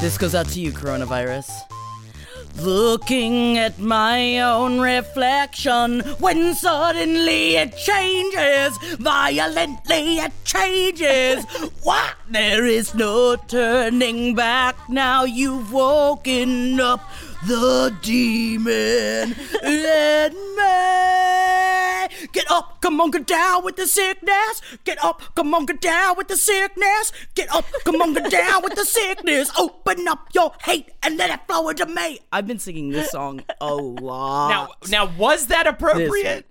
This goes out to you, coronavirus. Looking at my own reflection when suddenly it changes, violently it changes. what? There is no turning back now. You've woken up the demon in me. Get up, come on, get down with the sickness. Get up, come on, get down with the sickness. Get up, come on, get down with the sickness. Open up your hate and let it flow into me. I've been singing this song a lot. Now, now was that appropriate?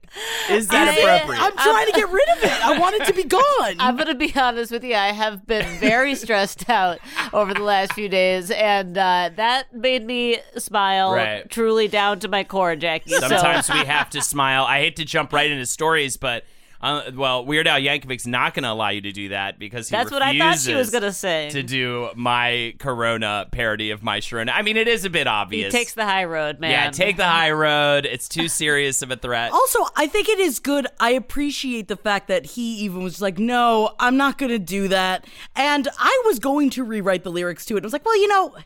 Is that I- appropriate? I'm trying to get rid of it. I want it to be gone. I'm going to be honest with you. I have been very stressed out over the last few days, and uh, that made me smile Right. truly down to my core, Jackie. So- Sometimes we have to smile. I hate to jump right into stories, but uh, well, Weird Al Yankovic's not going to allow you to do that because he That's what I thought she was gonna say. To do my Corona parody of my Sharona. I mean, it is a bit obvious. he takes the high road, man. yeah, take the high road. It's too serious of a threat. Also, I think it is good. I appreciate the fact that he even was like, no, I'm not going to do that. And I was going to rewrite the lyrics to it. I was like, well, you know, if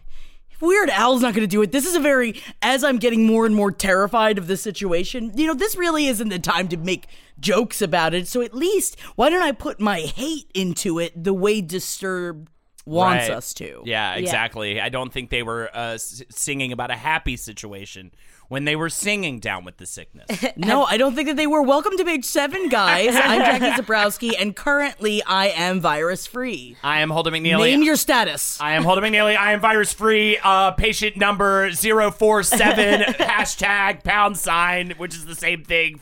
Weird Al's not going to do it. This is a very, as I'm getting more and more terrified of this situation, you know, this really isn't the time to make jokes about it. So at least, why don't I put my hate into it the way Disturbed wants Right. us to? Yeah, exactly. I don't think they were uh, s- singing about a happy situation when they were singing "Down with the Sickness." No, I don't think that they were. Welcome to page seven, guys. I'm Jackie Zebrowski, and currently I am virus free. I am Holden McNeely. Name your status. I am Holden McNeely. I am virus free. Uh, patient number 047, hashtag pound sign, which is the same thing,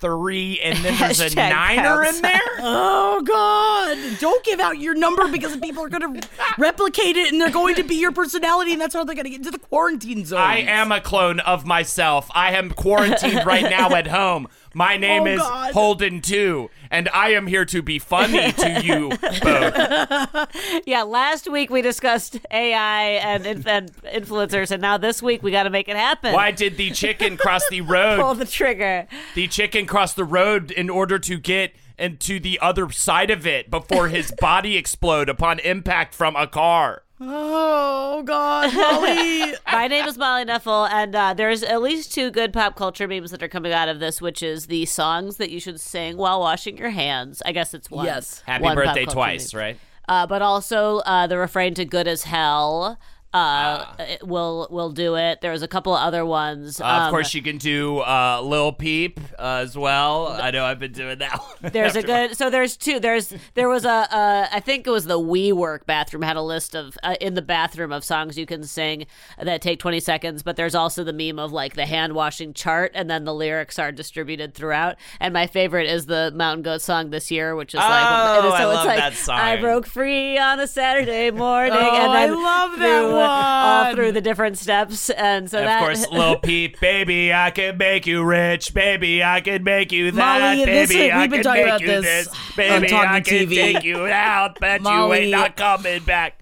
423. And then there's a niner in there. Oh God! Don't give out your number because people are going to replicate it, and they're going to be your personality, and that's how they're going to get into the quarantine zone. I am a clone of myself. I am quarantined right now at home. My name Oh, is God. Holden 2, and I am here to be funny to you both. Yeah, last week we discussed AI and, inf- and influencers, and now this week we got to make it happen. Why did the chicken cross the road? Pull the trigger. The chicken crossed the road in order to get into the other side of it before his body explode upon impact from a car. Oh God, Molly! My name is Molly Knefel, and uh, there's at least two good pop culture memes that are coming out of this, which is the songs that you should sing while washing your hands. I guess it's one. Yes. Happy one birthday twice, meme. right? Uh, but also uh, the refrain to "Good as Hell." Uh, Ah. will will do it. There's a couple of other ones. Uh, Um, of course, you can do uh, Lil Peep uh, as well. I know I've been doing that. There's a good. So there's two. There's there was a. Uh, I think it was the WeWork bathroom had a list of uh, in the bathroom of songs you can sing that take 20 seconds. But there's also the meme of like the hand washing chart, and then the lyrics are distributed throughout. And my favorite is the Mountain Goat song this year, which is like Oh, is- I so love it's like that song. I broke free on a Saturday morning. Oh, and I love that all through the different steps, and so And that of course, Lil Peep, baby, I can make you rich, baby, I can make you that, Molly, this baby, is- I we've been can talking make about you this this, on baby, Talking I can TV. take you out, but you ain't not coming back.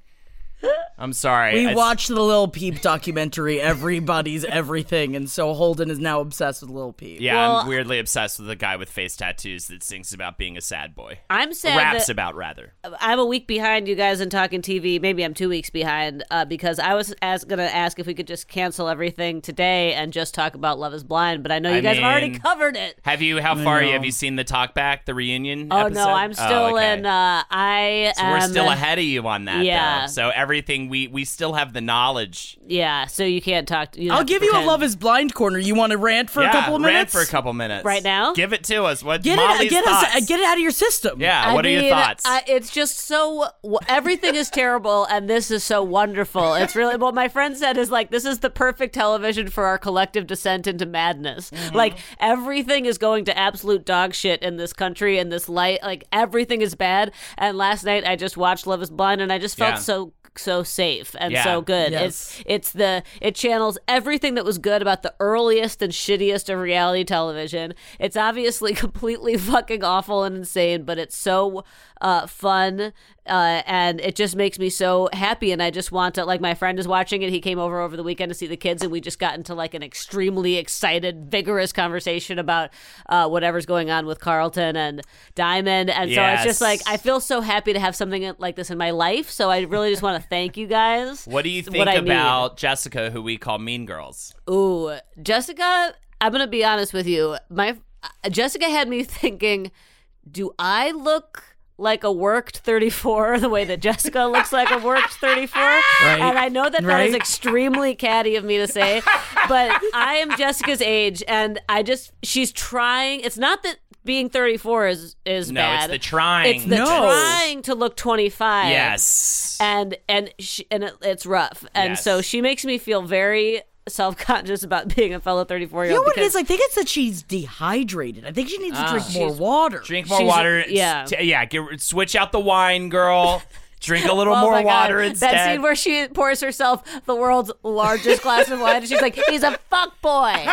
I'm sorry. We I- watched the Lil Peep documentary, Everybody's Everything, and so Holden is now obsessed with Lil Peep. Yeah, Well- I'm weirdly obsessed with a guy with face tattoos that sings about being a sad boy. I'm sad Raps about rather. I'm a week behind you guys in talking TV. Maybe I'm two weeks behind uh, because I was as- going to ask if we could just cancel everything today and just talk about Love Is Blind. But I know you I guys have already covered it. Have you? How far know. have you seen the talk back, the reunion? Oh episode? no, I'm Oh, still okay. in. Uh, I So am. we're still ahead of you on that. Yeah. Though. So everything we we still have the knowledge. Yeah, so you can't talk. To, you I'll have to give you a. Love is Blind corner. You want to rant for yeah, a couple of rant minutes? for a couple minutes Right now? Give it to us. What Get Molly's it, get, thoughts? us, get it out of your system. Yeah. I what are your thoughts? I, it's just so everything is terrible, and this is so wonderful. It's really what my friend said is like this is the perfect television for our collective descent into madness. Mm-hmm. Like everything is going to absolute dog shit in this country and this light. Like everything is bad. And last night I just watched Love Is Blind, and I just felt Yeah. so so safe and Yeah. so good. Yes. It's it's the it channels everything that was good about the earliest and shittiest of reality television. It's obviously completely fucking awful and insane, but it's so uh, fun uh, and it just makes me so happy. And I just want to like my friend is watching it. He came over over the weekend to see the kids, and we just got into like an extremely excited, vigorous conversation about uh, whatever's going on with Carlton and Diamond. And so it's just like I feel so happy to have something like this in my life. So I really just want to thank you guys. what do you think need. about Jessica, who we call Mean Girls? Ooh, Jessica, I'm gonna be honest with you. My Jessica had me thinking, do I look like a worked 34 the way that Jessica looks like a worked 34? And I know that that is Right. extremely catty of me to say, but I am Jessica's age and I just she's trying. It's not that being 34 is is No, bad. it's the trying. It's the No. trying to look 25 yes. and and she, and it, it's rough and Yes. so she makes me feel very self-conscious about being a fellow 34 year old. You know old what it is? I think it's that she's dehydrated. I think she needs to drink more water. Ah. Drink more She's- water. yeah. T- yeah. Get, switch out the wine, girl. Drink a little Oh more my God. water instead. That scene where she pours herself the world's largest glass of wine, and she's like, "He's a fuck boy."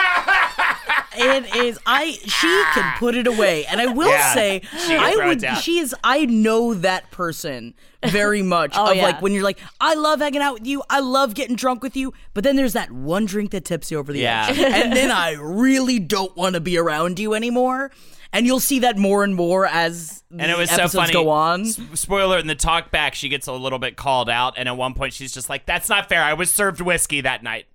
It is. I. She can ah. put it away, and I will Yeah, say, she I would. She is. I know that person very much. Oh, of yeah. like when you're like, I love hanging out with you. I love getting drunk with you. But then there's that one drink that tips you over the Yeah. edge, and then I really don't want to be around you anymore. And you'll see that more and more as and it was the so funny. go on. S- spoiler: in the talk back, she gets a little bit called out, and at one point, she's just like, "That's not fair. I was served whiskey that night.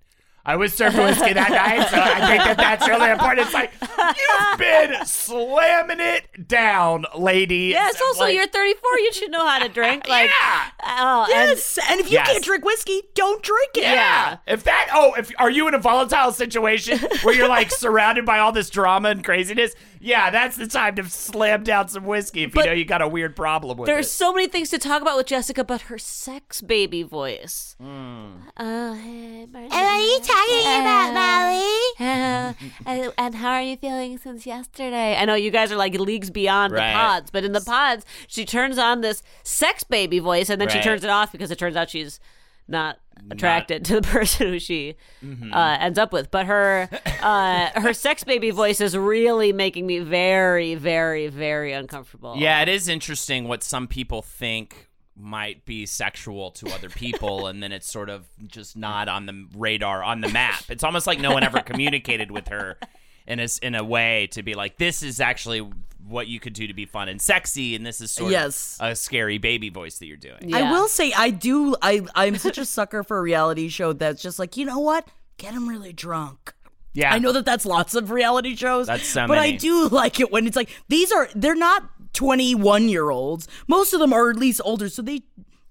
I was served whiskey that night, so I think that that's really important." It's like you've been slamming it down, lady. Yes. Also, Like, you're 34. You should know how to drink. Like, yeah. oh, and- Yes, and, if you Yes. can't drink whiskey, don't drink it. Yeah. If that oh, if are you in a volatile situation where you're like surrounded by all this drama and craziness? Yeah, that's the time to slam down some whiskey if But you know you got a weird problem with There's it. so many things to talk about with Jessica, but her sex baby voice. Hmm. Oh, hey, Marcia. What are you talking about, Molly? Uh, and, and how are you feeling since yesterday? I know you guys are like leagues beyond Right. the pods, but in the pods, she turns on this sex baby voice and then she turns it off because it turns out she's not attracted to the person who she Mm-hmm. uh, ends up with. But her uh, her sex baby voice is really making me very, very, very uncomfortable. Yeah, it is interesting what some people think might be sexual to other people and then it's sort of just not on the radar on the map. It's almost like no one ever communicated with her in a, s- in a way to be like this is actually what you could do to be fun and sexy and this is sort Yes. of a scary baby voice that you're doing. I will say I do. I I'm such a sucker for a reality show that's just like you know what, get him really drunk. Yeah. I know that that's lots of reality shows. That's so but I do like it when it's like these are they're not 21 year olds. Most of them are at least older, so they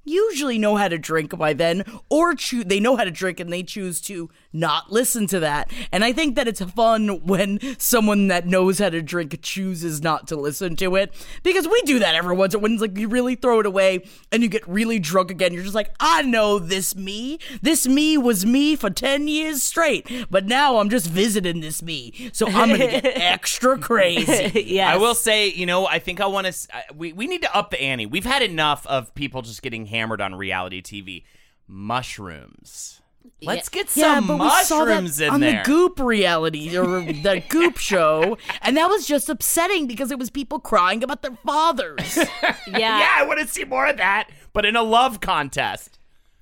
usually know how to drink by then, or choose they know how to drink and they choose to not listen to that. And I think that it's fun when someone that knows how to drink chooses not to listen to it because we do that every once in a while. When it's like you really throw it away and you get really drunk again. You're just like, I know this me. This me was me for 10 years straight, but now I'm just visiting this me. So I'm going to get extra crazy. yeah I will say, you know, I think I want to. We we need to up the ante. We've had enough of people just getting hammered on reality TV. Mushrooms. Let's get Yeah, some but we saw that mushrooms in on there. the Goop reality or the Goop show, and that was just upsetting because it was people crying about their fathers. yeah. yeah, I want to see more of that, but in a love contest.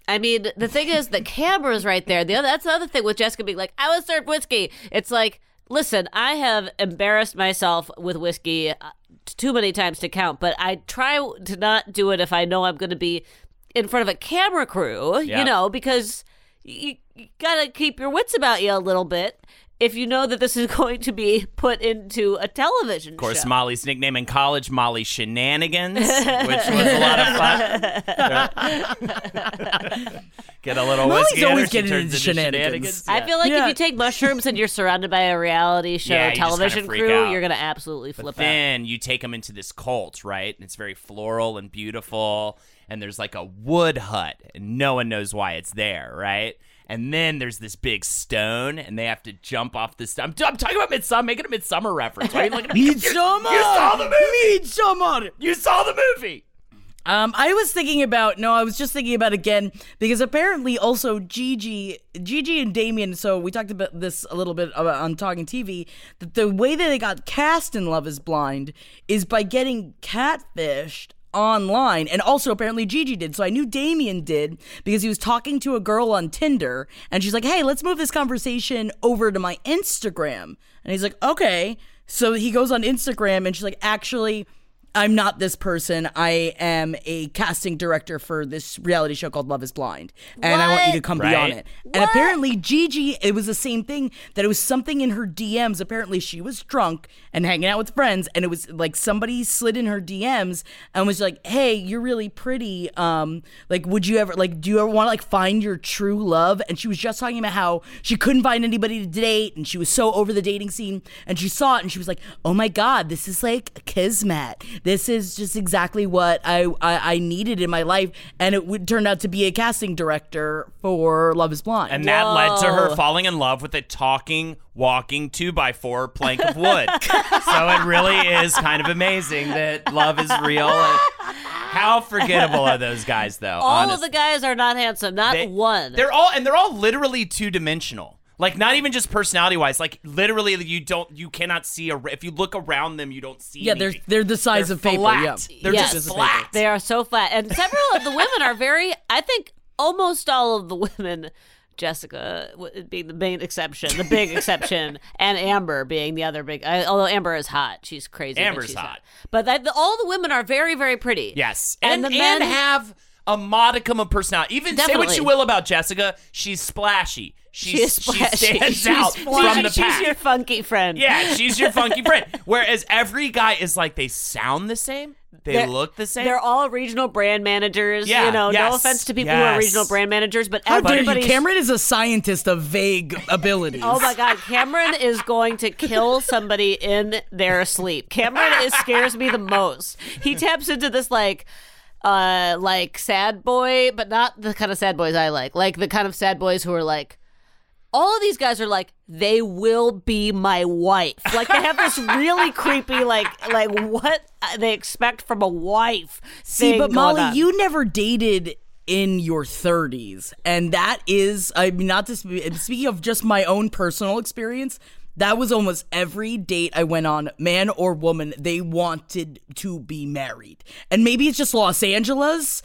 I mean, the thing is, the camera's right there. The other, that's the other thing with Jessica being like, "I was served whiskey." It's like, listen, I have embarrassed myself with whiskey uh, too many times to count, but I try to not do it if I know I'm going to be in front of a camera crew. Yeah. You know, because you, you gotta keep your wits about you a little bit. If you know that this is going to be put into a television show. Of course, show. Molly's nickname in college, Molly Shenanigans, which was a lot of fun. Get a little Molly's whiskey always she getting turns into shenanigans. I feel like Yeah. if you take mushrooms and you're surrounded by a reality show Yeah, you just kinda television crew, out. you're gonna absolutely But flip out. then you take them into this cult, right? And it's very floral and beautiful. And there's like a wood hut, and no one knows why it's there, right? And then there's this big stone, and they have to jump off the stone. I'm, I'm talking about Midsommar, making a Midsommar reference. Right? are you looking at me? You- Midsommar. You saw the movie. Midsommar. You saw the movie. Um, I was thinking about no, I was just thinking about again because apparently also Gigi, Gigi and Damian. So we talked about this a little bit on Talking TV. That the way that they got cast in Love Is Blind is by getting catfished online and also apparently Gigi did. So I knew Damian did because he was talking to a girl on Tinder and she's like, "Hey, let's move this conversation over to my Instagram." And he's like, "Okay." So he goes on Instagram and she's like, "Actually, I'm not this person. I am a casting director for this reality show called Love is Blind. And I want you to come be on Right. it. And apparently, Gigi, it was the same thing that it was something in her DMs. Apparently, she was drunk and hanging out with friends. And it was like somebody slid in her DMs and was like, hey, you're really pretty. Um, like, would you ever, like, do you ever want to, like, find your true love? And she was just talking about how she couldn't find anybody to date and she was so over the dating scene. And she saw it and she was like, oh my God, this is like kismet. This is just exactly what I, I, I needed in my life. And it would turn out to be a casting director for Love is Blind. And that led to her falling in love with a talking, walking two by four plank of wood. so it really is kind of amazing that love is real. And how forgettable are those guys, though? All of the guys are not handsome, not They- one. They're all and they're all literally two dimensional. Like not even just personality wise. Like literally, you don't, you cannot see a. If you look around them, you don't see. yeah, they're, they're the size They're of paper. flat. Yeah. They're Yes. just flat. They are so flat, and several of the women are very. I think almost all of the women, Jessica w- being the main exception, the big exception, and Amber being the other big. I, although Amber is hot, she's crazy. but Amber's she's hot. but that, the, all the women are very, very pretty. Yes, and, and the and, men have a modicum of personality. Even say what you will about Jessica, she's splashy. She's, She is splashy. She stands She's out flashy. from the pack. She's your funky friend. yeah, she's your funky friend. Whereas every guy is like they sound the same, they They're- look the same. They're all regional brand managers. Yeah, you know, no offense to people who are regional brand managers, but How dare you? Cameron is a scientist of vague abilities. Oh my God, Cameron is going to kill somebody in their sleep. Cameron is scares me the most. He taps into this like, uh, like sad boy, but not the kind of sad boys I like. Like the kind of sad boys who are like, all of these guys are like, they will be my wife. Like they have this really creepy, like, like what they expect from a wife. See, but Molly, you never dated in your 30s. And that is, I mean, not to spe- speaking of just my own personal experience, that was almost every date I went on, man or woman, they wanted to be married. And maybe it's just Los Angeles.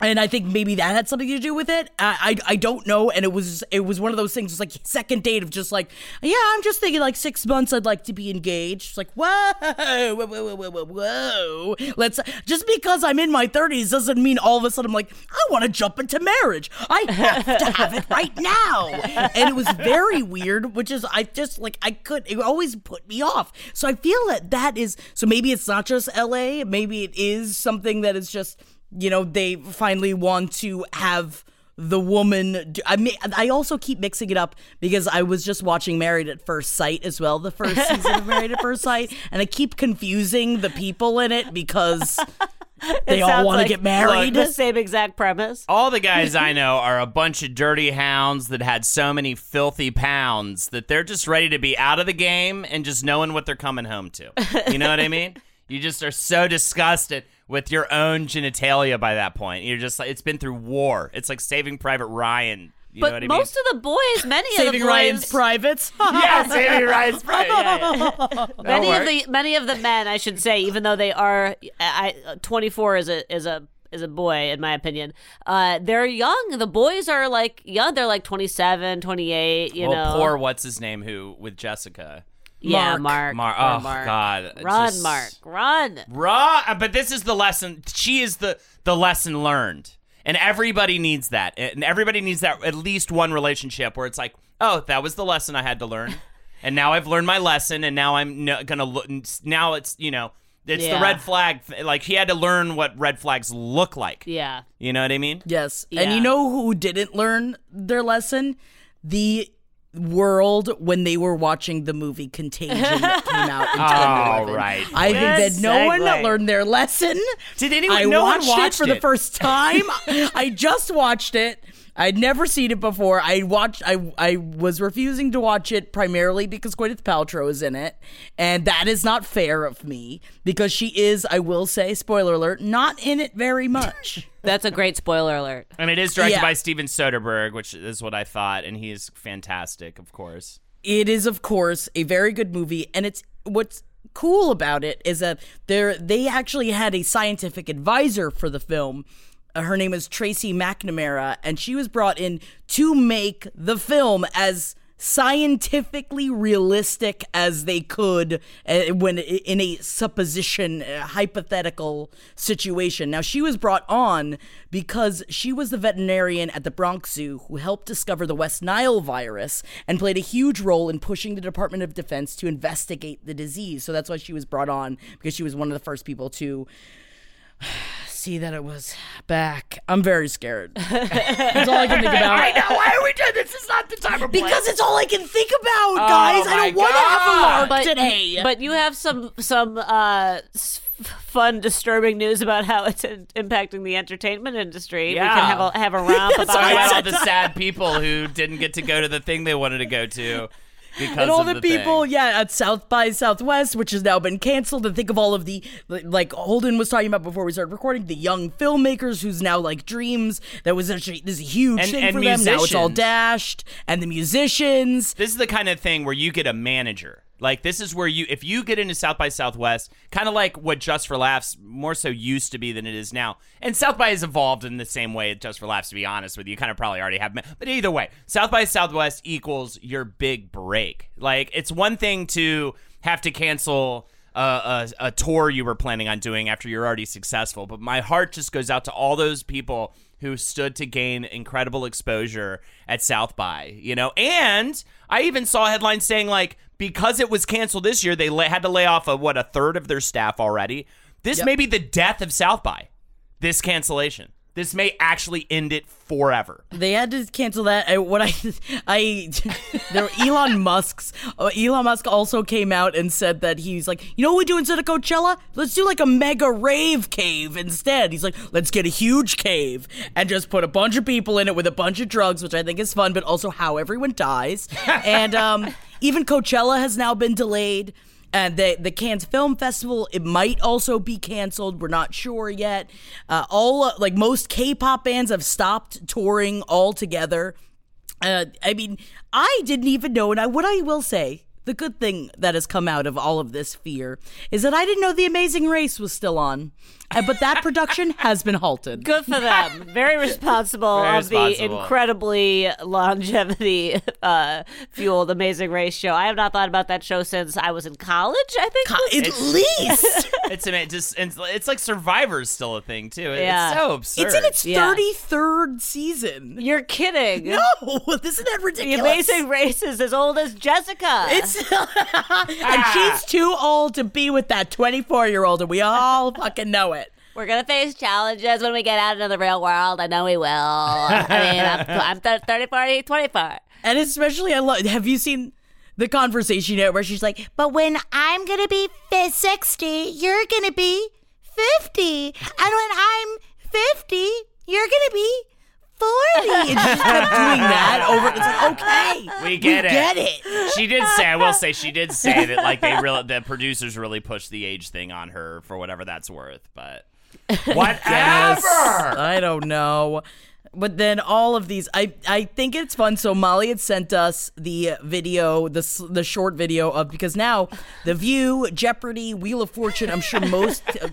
And I think maybe that had something to do with it. I, I I don't know. And it was it was one of those things. It's like second date of just like, yeah, I'm just thinking like six months. I'd like to be engaged. It's like, whoa, whoa, whoa, whoa, whoa, whoa. Let's just because I'm in my 30s doesn't mean all of a sudden I'm like, I want to jump into marriage. I have to have it right now. And it was very weird, which is I just like I could. It always put me off. So I feel that that is so maybe it's not just L.A. Maybe it is something that is just you know they finally want to have the woman do, I mean I also keep mixing it up because I was just watching Married at First Sight as well the first season of Married at First Sight and I keep confusing the people in it because they It all sounds want to like get married The same exact premise. All the guys I know are a bunch of dirty hounds that had so many filthy pounds that they're just ready to be out of the game and just knowing what they're coming home to. You know what I mean? You just are so disgusted with your own genitalia by that point. You're just like it's been through war. It's like Saving Private Ryan. You know But what I most of the boys, many of the Saving boys, Ryan's privates mean? yeah, Saving Ryan's Private. Yeah, yeah. many That'll of the many of the men, I should say, even though they are, I, 24 is a is a is a boy in my opinion. Uh, they're young. The boys are like young. They're like 27, 28. You well, know, poor what's his name who with Jessica. Yeah, Mark. Mark. Mar- oh Mark. God, run, just- Mark, run. Run, but this is the lesson. She is the the lesson learned, and everybody needs that. And everybody needs that at least one relationship where it's like, oh, that was the lesson I had to learn, and now I've learned my lesson, and now I'm no, gonna look. Now it's you know. It's Yeah. the red flag. Like he had to learn what red flags look like. Yeah. You know what I mean? Yes. And you know who didn't learn their lesson? The world when they were watching the movie Contagion that came out in All 2011. right. I think Good that no one learned their lesson. Did anyone- I no one watched, watched it for the first time. I just watched it. I'd never seen it before. I watched. I I was refusing to watch it primarily because Gwyneth Paltrow is in it, and that is not fair of me because she is. I will say, spoiler alert, not in it very much. That's a great spoiler alert. And it is directed Yeah. by Steven Soderbergh, which is what I thought, and he is fantastic, of course. it is of course a very good movie and it's what's cool about it is that there they actually had a scientific advisor for the film Uh, her name is Tracy McNamara and she was brought in to make the film as scientifically realistic as they could uh, when in a supposition uh, hypothetical situation. Now she was brought on because she was the veterinarian at the Bronx Zoo who helped discover the West Nile virus and played a huge role in pushing the Department of Defense to investigate the disease. So that's why she was brought on because she was one of the first people to see that it was back. I'm very scared. That's all I can think about. I know. Why are we doing this? This is not the time Because it's all I can think about, guys. I don't want to have a lark But today. but you have some some uh, fun, disturbing news about how it's in- impacting the entertainment industry. We can have a have a romp about about all the sad people who didn't get to go to the thing they wanted to go to because and all of the, the people, thing. yeah, at South by Southwest, which has now been canceled. And think of all of the, like Holden was talking about before we started recording, the young filmmakers whose now like dreams. That was actually this a huge And- thing and for them. Now it's all dashed, and the musicians. This is the kind of thing where you get a manager. Like this is where you if you get into South by Southwest, kind of like what Just for Laughs more so used to be than it is now. And South by has evolved in the same way Just for Laughs to be honest with you. Kind of probably already have met but either way, South by Southwest equals your big break. Like it's one thing to have to cancel a, a, a tour you were planning on doing after you're already successful, but my heart just goes out to all those people who stood to gain incredible exposure at South by, you know. And I even saw headlines saying like because it was canceled this year, they la- had to lay off a what a third of their staff already. This may be the death of South by. This cancellation. This may actually end it forever. They had to cancel that. I, what I, I, there were Elon Musk's. Uh, Elon Musk also came out and said that he's like, you know what we do instead of Coachella? Let's do like a mega rave cave instead. He's like, let's get a huge cave and just put a bunch of people in it with a bunch of drugs, which I think is fun, but also how everyone dies. and um, even Coachella has now been delayed. And the the Cannes Film Festival, it might also be canceled. We're not sure yet. Uh, all uh, like most K-pop bands have stopped touring altogether. Uh, I mean, I didn't even know, and I, what I will say, the good thing that has come out of all of this fear is that I didn't know The Amazing Race was still on, but that production has been halted. Good for them. Very responsible Very of the incredibly longevity uh, fueled Amazing Race show. I have not thought about that show since I was in college. I think. At least It's ama- just it's, it's like Survivor's still a thing too. It- Yeah. It's so absurd. it's in its Yeah. thirty third season. You're kidding. No, isn't that ridiculous? The? Amazing Race is as old as Jessica. It's and ah. she's too old to be with that 24 year old, and we all fucking know it. We're gonna face challenges when we get out into the real world. I know we will. I mean, I'm, I'm th- 30, 40, 24. And especially, I love. Have you seen the conversation yet where she's like, But when I'm gonna be 60, you're gonna be 50. And when I'm 50, you're gonna be 40. and she just kept doing that over. It's like, okay, We get it. get it. She did say. I will say she did say that like they really the producers really pushed the age thing on her for whatever that's worth. But whatever. I don't know. But then all of these, I I think it's fun. So Molly had sent us the video, the the short video of because now The View, Jeopardy, Wheel of Fortune. I'm sure most uh,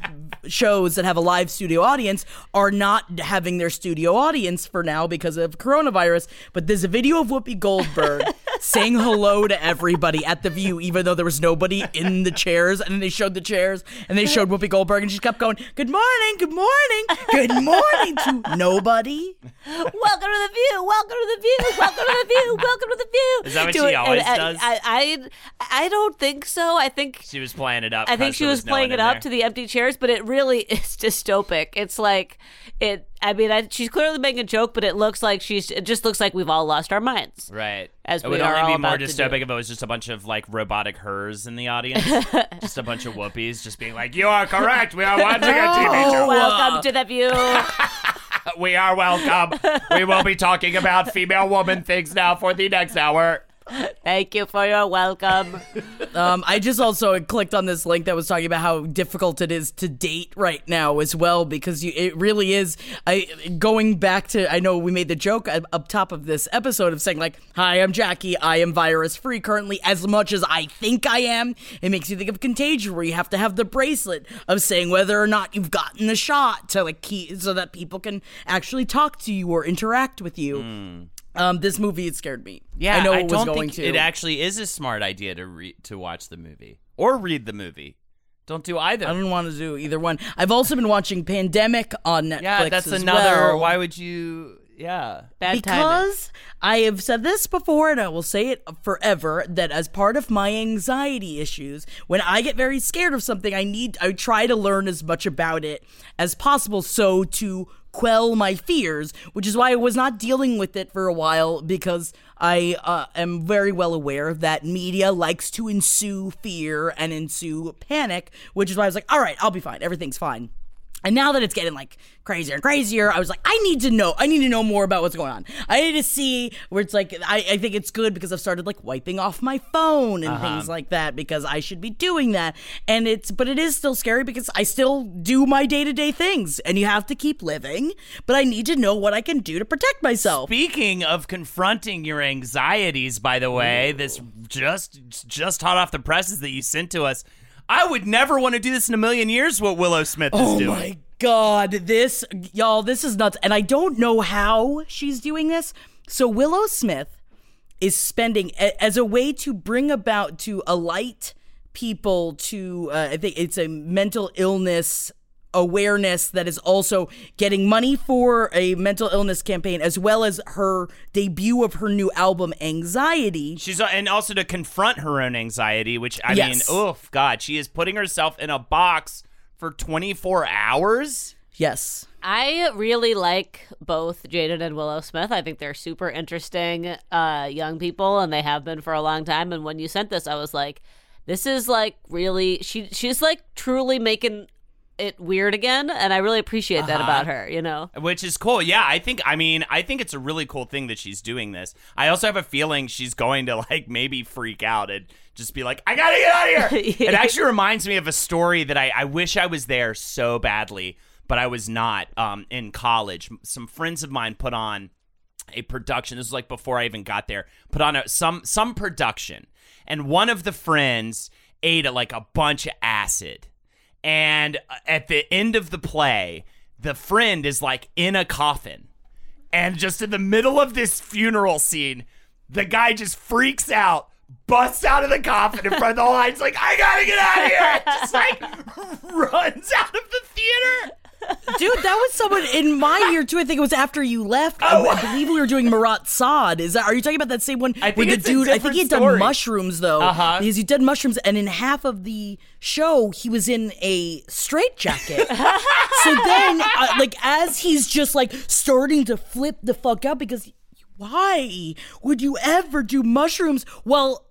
shows that have a live studio audience are not having their studio audience for now because of coronavirus. But there's a video of Whoopi Goldberg saying hello to everybody at The View, even though there was nobody in the chairs. And then they showed the chairs and they showed Whoopi Goldberg, and she kept going, "Good morning, good morning, good morning" to nobody. welcome to the view. Welcome to the view. Welcome to the view. Welcome to the view. Is that what To she it- always and does? I, I, I, I don't think so. I think She was playing it up. I think she there was playing one it up there. to the empty chairs, but it really is dystopic. It's like it. I mean, I, she's clearly making a joke, but it looks like she's. It just looks like we've all lost our minds. Right. As it would only be more dystopic if it was just a bunch of like robotic hers in the audience. just a bunch of whoopies just being like, You are correct. We are watching a TV show. Welcome to the view. We are welcome. we will be talking about female woman things now for the next hour. Thank you for your welcome. Um, I just also clicked on this link that was talking about how difficult it is to date right now as well because you, it really is. I going back to I know we made the joke up up top of this episode of saying like, "Hi, I'm Jackie. I am virus free currently as much as I think I am." It makes you think of Contagion, where you have to have the bracelet of saying whether or not you've gotten the shot to like keep so that people can actually talk to you or interact with you. Um, this movie it scared me. Yeah, I know it was don't going think to. it actually is a smart idea to re- to watch the movie or read the movie. Don't do either. I don't want to do either one. I've also been watching Pandemic on Netflix. yeah, that's as another. well. Why would you? Yeah. Bad timing. because I have said this before and I will say it forever that as part of my anxiety issues, when I get very scared of something, I need I try to learn as much about it as possible so to quell my fears, which is why I was not dealing with it for a while because I uh, am very well aware that media likes to ensue fear and ensue panic, which is why I was like, all right, I'll be fine. Everything's fine. And now that it's getting like crazier and crazier, I was like, I need to know. I need to know more about what's going on. I need to see where it's like, I, I think it's good because I've started like wiping off my phone and things uh-huh. like that because I should be doing that. And it's, but it is still scary because I still do my day to day things and you have to keep living. But I need to know what I can do to protect myself. Speaking of confronting your anxieties, by the way, this just just hot off the presses that you sent to us. I would never want to do this in a million years. What Willow Smith is doing. Oh doing. my god, this y'all, this is nuts. And I don't know how she's doing this. So Willow Smith is spending a- as a way to bring about to alight people to uh, I think it's a mental illness awareness that is also getting money for a mental illness campaign as well as her debut of her new album Anxiety. She's and also to confront her own anxiety, which I Yes. mean, oof, God, she is putting herself in a box for 24 hours. Yes. I really like both Jaden and Willow Smith. I think they're super interesting uh, young people, and they have been for a long time. And when you sent this, I was like, "This is like really she she's like truly making it weird again," and I really appreciate that about her. You know, Which is cool. Yeah, I think I mean, I think it's a really cool thing that she's doing this. I also have a feeling she's going to like maybe freak out and just be like, I gotta get out of here. It actually reminds me of a story that I, I wish I was there so badly, but I was not. Um, in college, some friends of mine put on a production. This was like before I even got there. Put on a, some some production, and one of the friends ate like a bunch of acid. And uh, at the end of the play, the friend is like in a coffin, and just in the middle of this funeral scene, the guy just freaks out. Busts out of the coffin in front of the whole line. He's like, I gotta get out of here. Just like runs out of the theater. Dude, that was someone in my year too. I think it was after you left. I, I believe we were doing Marat/Sade. Is that? Are you talking about that same one? Oh. I think where the it's a dude. I think he had story. done mushrooms though. Uh-huh. Because he did mushrooms, and in half of the show, he was in a straitjacket. so then, uh, like, as he's just like starting to flip the fuck out because. Why would you ever do mushrooms while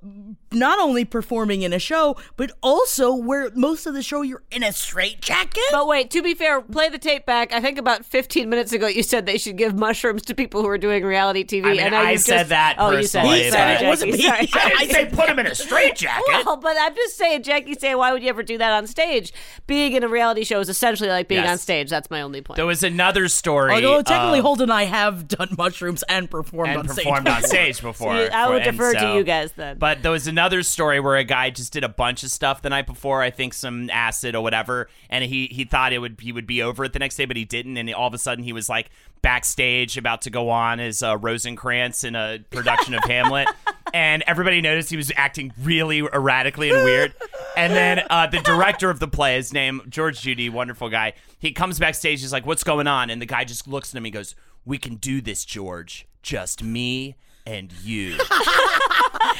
not only performing in a show, but also where most of the show you're in a straight jacket. But wait, to be fair, play the tape back. I think about 15 minutes ago you said they should give mushrooms to people who are doing reality TV. I mean, and now I said just- that Oh, you said personally, it. He Sorry, said it. Jackie. Wasn't me. Sorry, I Jackie. I didn't say put him in a straitjacket. Well, but I'm just saying, Jackie saying, why would you ever do that on stage? Being in a reality show is essentially like being Yes. on stage. That's my only point. There was another story. Although technically, of- Holden and I have done mushrooms and performed and on stage. performed on stage before. See, I would for- and defer to you guys then. But there was another story where a guy just did a bunch of stuff the night before. I think some acid or whatever, and he he thought it would he would be over it the next day, but he didn't. And all of a sudden, he was like backstage about to go on as uh, Rosencrantz in a production of Hamlet. And everybody noticed he was acting really erratically and weird. And then uh, the director of the play, his name George Judy, wonderful guy. He comes backstage. He's like, "What's going on?" And the guy just looks at him. He goes, "We can do this, George. Just me and you."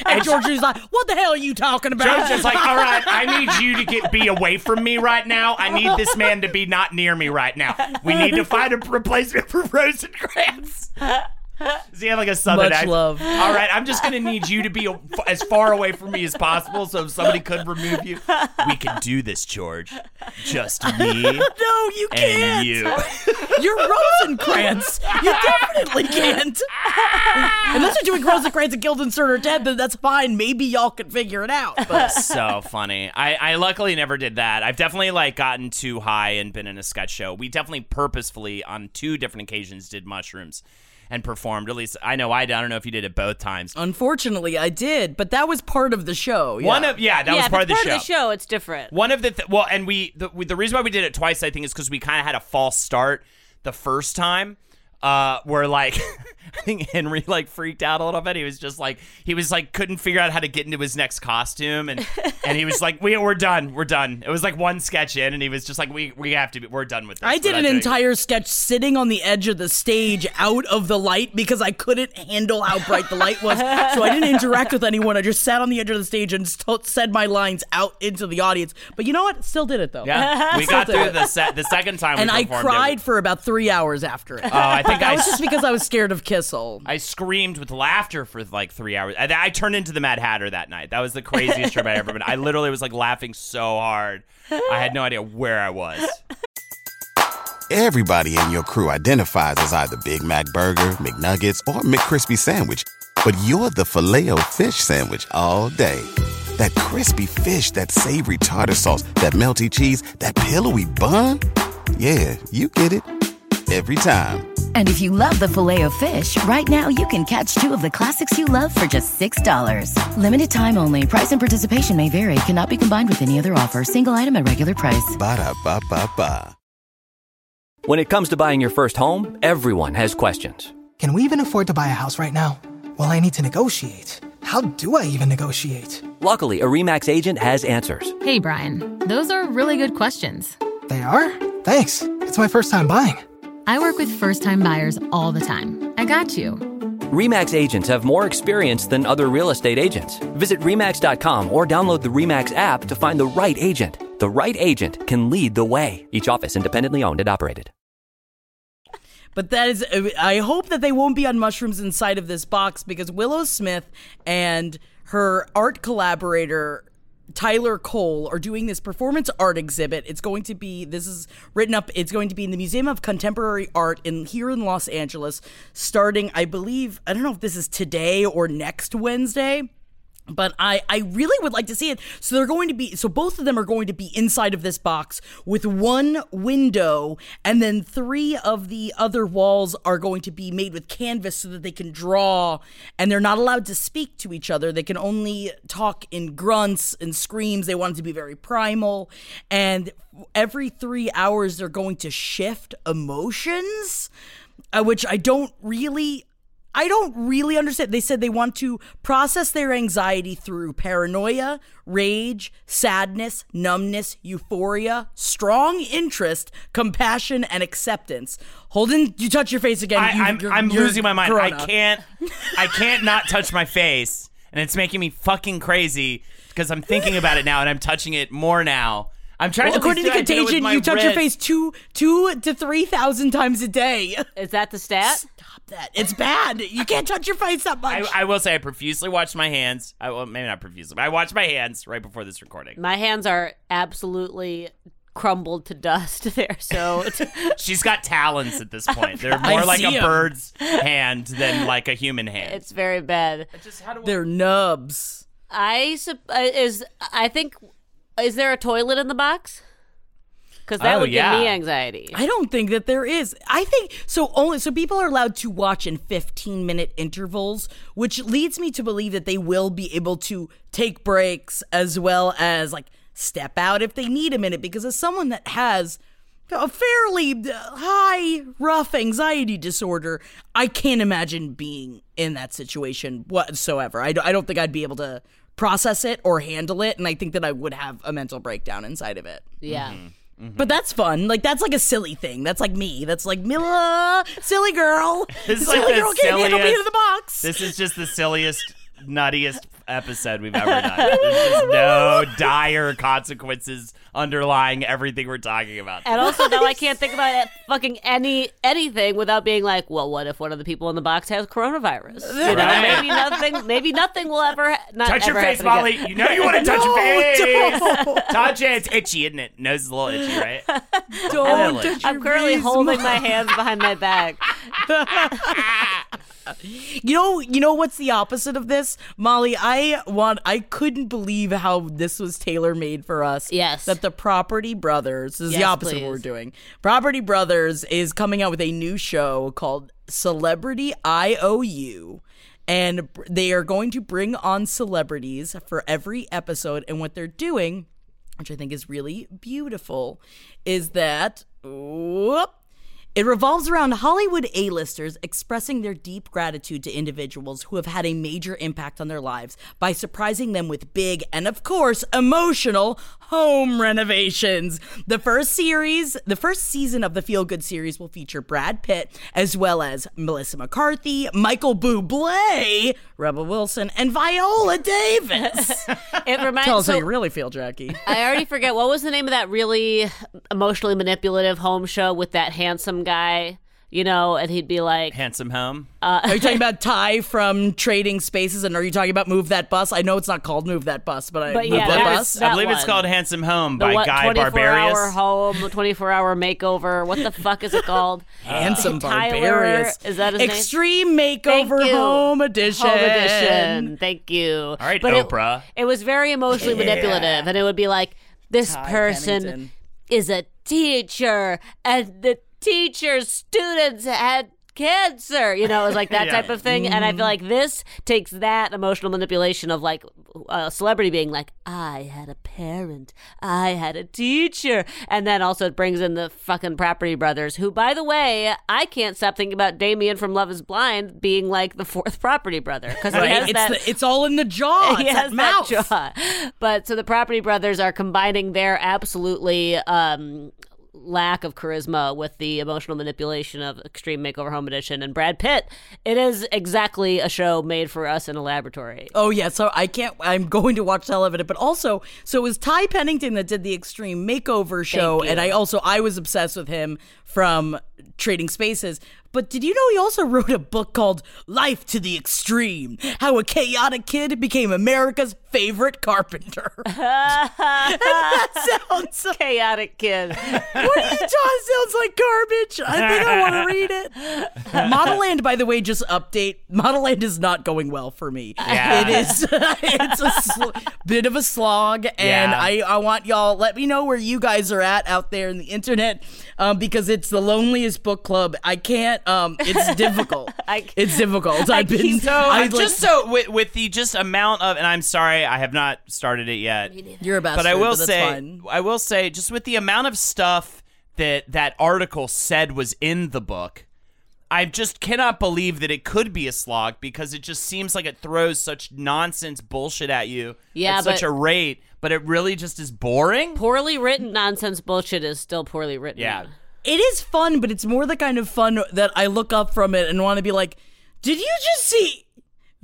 And George is like, "What the hell are you talking about?" George is like, all right, I need you to get be away from me right now. I need this man to be not near me right now. We need to find a replacement for Rosencrantz. Does he have like a southern Much accent? love. All right, I'm just gonna need you to be a- as far away from me as possible, so if somebody could remove you, we can do this, George. Just me no, you can't. you. You're Rosencrantz. You definitely can't. Unless you're doing Rosencrantz and Guildenstern are dead, then that's fine. Maybe y'all can figure it out. But so funny. I, I luckily never did that. I've definitely like gotten too high and been in a sketch show. We definitely purposefully on two different occasions did mushrooms and performed. At least I know I did. I don't know if you did it both times. unfortunately, I did. But that was part of the show. One yeah. of yeah, that yeah, was if part, of it's the, part show. of the show, it's different. One of the th- well, and we the, we the reason why we did it twice, I think, is because we kind of had a false start the first time. Uh, where like I think Henry like freaked out a little bit. He was just like he was like couldn't figure out how to get into his next costume, and and he was like, "We we're done, we're done." It was like one sketch in, and he was just like, "We we have to, be, we're done with this." I did an doing it." entire sketch sitting on the edge of the stage out of the light because I couldn't handle how bright the light was. so I didn't interact with anyone. I just sat on the edge of the stage and st- said my lines out into the audience. But you know what? Still did it though. Yeah, we got through it. the set the second time, we And I performed it. cried for about three hours after it. Oh, I think that I was just because I was scared of Kissel. I screamed with laughter for like three hours. I, I turned into the Mad Hatter that night. That was the craziest trip I ever been. I literally was like laughing so hard. I had no idea where I was. Everybody in your crew identifies as either Big Mac Burger, McNuggets, or McCrispy Sandwich. But you're the filet fish Sandwich all day. That crispy fish, that savory tartar sauce, that melty cheese, that pillowy bun. Yeah, you get it. Every time. And if you love the filet of fish, right now you can catch two of the classics you love for just $6. Limited time only. Price and participation may vary. Cannot be combined with any other offer. Single item at regular price. Ba-da-ba-ba-ba. When it comes to buying your first home, everyone has questions. Can we even afford to buy a house right now? Well, I need to negotiate. How do I even negotiate? Luckily, a REMAX agent has answers. Hey, Brian, those are really good questions. They are? Thanks. It's my first time buying. I work with first time buyers all the time. I got you. REMAX agents have more experience than other real estate agents. Visit REMAX.com or download the REMAX app to find the right agent. The right agent can lead the way. Each office independently owned and operated. But that is, I hope that they won't be on mushrooms inside of this box because Willow Smith and her art collaborator Tyler Cole are doing this performance art exhibit. It's going to be this is written up. It's going to be in the Museum of Contemporary Art in here in Los Angeles, starting I believe I don't know if this is today or next Wednesday but I, I really would like to see it. So they're going to be so both of them are going to be inside of this box with one window, and then three of the other walls are going to be made with canvas so that they can draw, and they're not allowed to speak to each other. They can only talk in grunts and screams. They want it to be very primal, and every three hours they're going to shift emotions, uh, which I don't really I don't really understand. They said they want to process their anxiety through paranoia, rage, sadness, numbness, euphoria, strong interest, compassion, and acceptance. Holden, you touch your face again. I, You- I'm you're losing my mind. I can't, I can't not touch my face, and it's making me fucking crazy because I'm thinking about it now, and I'm touching it more now. I'm trying to According to at least do- I did it with Contagion, you touch your face two two to three thousand times a day. Is that the stat? Stop that! It's bad. You can't touch your face that much. I, I will say I profusely washed my hands. I well, maybe not profusely, but I washed my hands right before this recording. My hands are absolutely crumbled to dust there. So She's got talons at this point. They're I more like a a 'em. bird's hand than like a human hand. it's very bad. They're nubs. I sup- uh, is I think is there a toilet in the box? Because that Oh, would give me anxiety. I don't think that there is. I think so. Only so people are allowed to watch in 15 minute intervals, which leads me to believe that they will be able to take breaks as well as like step out if they need a minute. Because as someone that has a fairly uh, high, rough anxiety disorder, I can't imagine being in that situation whatsoever. I, don't- I don't think I'd be able to process it or handle it, and I think that I would have a mental breakdown inside of it. yeah. Mm-hmm. But that's fun. Like that's like a silly thing. That's like me. That's like Mila, silly girl. This is silly like girl can't handle being in silliest- the box. This is just the silliest, nuttiest episode we've ever done. There's just no dire consequences underlying everything we're talking about. And also now I can't think about it, fucking any anything without being like, well, what if one of the people in the box has coronavirus? You know, Right. maybe nothing, maybe nothing will ever not touch your face, Molly. again. You know you want to touch your face. don't. Touch it. It's itchy, isn't it? Nose is a little itchy, right? Don't Really? touch I'm currently face, holding Mom. my hands behind my back. You know, you know what's the opposite of this, Molly? I want. I couldn't believe how this was tailor made for us. Yes. that the Property Brothers this is the Yes, opposite of what we're doing. Property Brothers is coming out with a new show called Celebrity IOU. And they are going to bring on celebrities for every episode. And what they're doing, which I think is really beautiful, is that whoop, it revolves around Hollywood A-listers expressing their deep gratitude to individuals who have had a major impact on their lives by surprising them with big and of course emotional home renovations. The first series, the first season of the Feel Good series will feature Brad Pitt as well as Melissa McCarthy, Michael Bublé, Rebel Wilson, and Viola Davis. It reminds me. Tell us so how you really feel, Jackie. I already forget what was the name of that really emotionally manipulative home show with that handsome guy, you know, and he'd be like, Handsome home. Uh, Are you talking about Ty from Trading Spaces, and are you talking about Move That Bus? I know it's not called Move That Bus, but I But Move yeah, That Bus. was- I that believe it's one. called Handsome Home the by what, Guy 24 Barbarius. hour home, 24 hour makeover. What the fuck is it called? Handsome Tyler, Barbarious. is that his name? Extreme Thank Makeover. Home Edition. Home edition. Thank you. All right, but Oprah. It, was very emotionally manipulative, and it would be like, this Ty person Pennington. is a teacher, and the teacher's students had cancer. You know, it was like that Yeah. type of thing. And I feel like this takes that emotional manipulation of like a celebrity being like, I had a parent, I had a teacher. And then also it brings in the fucking Property Brothers, who, by the way, I can't stop thinking about Damian from Love is Blind being like the fourth Property Brother. Because Right? It's, that. the, it's all in the jaw. he It's has that mouth. that jaw. But so the Property Brothers are combining their absolutely um, lack of charisma with the emotional manipulation of Extreme Makeover Home Edition and Brad Pitt. It is exactly a show made for us in a laboratory. Oh yeah, so I can't. I'm going to watch all of it, but also, so it was Ty Pennington that did the Extreme Makeover show, and I also I was obsessed with him from Trading Spaces. But did you know he also wrote a book called Life to the Extreme: How a Chaotic Kid Became America's Favorite Carpenter? that sounds Chaotic kid. what are you talking? Sounds like garbage. I think I want to read it. Model Land, by the way, just update. Model Land is not going well for me. Yeah. It is. it's a sl- bit of a slog, and Yeah. I, I want y'all let me know where you guys are at out there in the internet, um, because it's the loneliest book club. I can't. Um, it's difficult. I- it's difficult. I've been keep- So I, like- just so with, with the just amount of, and I'm sorry, I have not started it yet. you're a bastard, but I will that's say, fine. I will say, just with the amount of stuff that that article said was in the book, I just cannot believe that it could be a slog because it just seems like it throws such nonsense bullshit at you Yeah, at such a rate, but it really just is boring. Poorly written nonsense bullshit is still poorly written. Yeah. it is fun, but it's more the kind of fun that I look up from it and want to be like, did you just see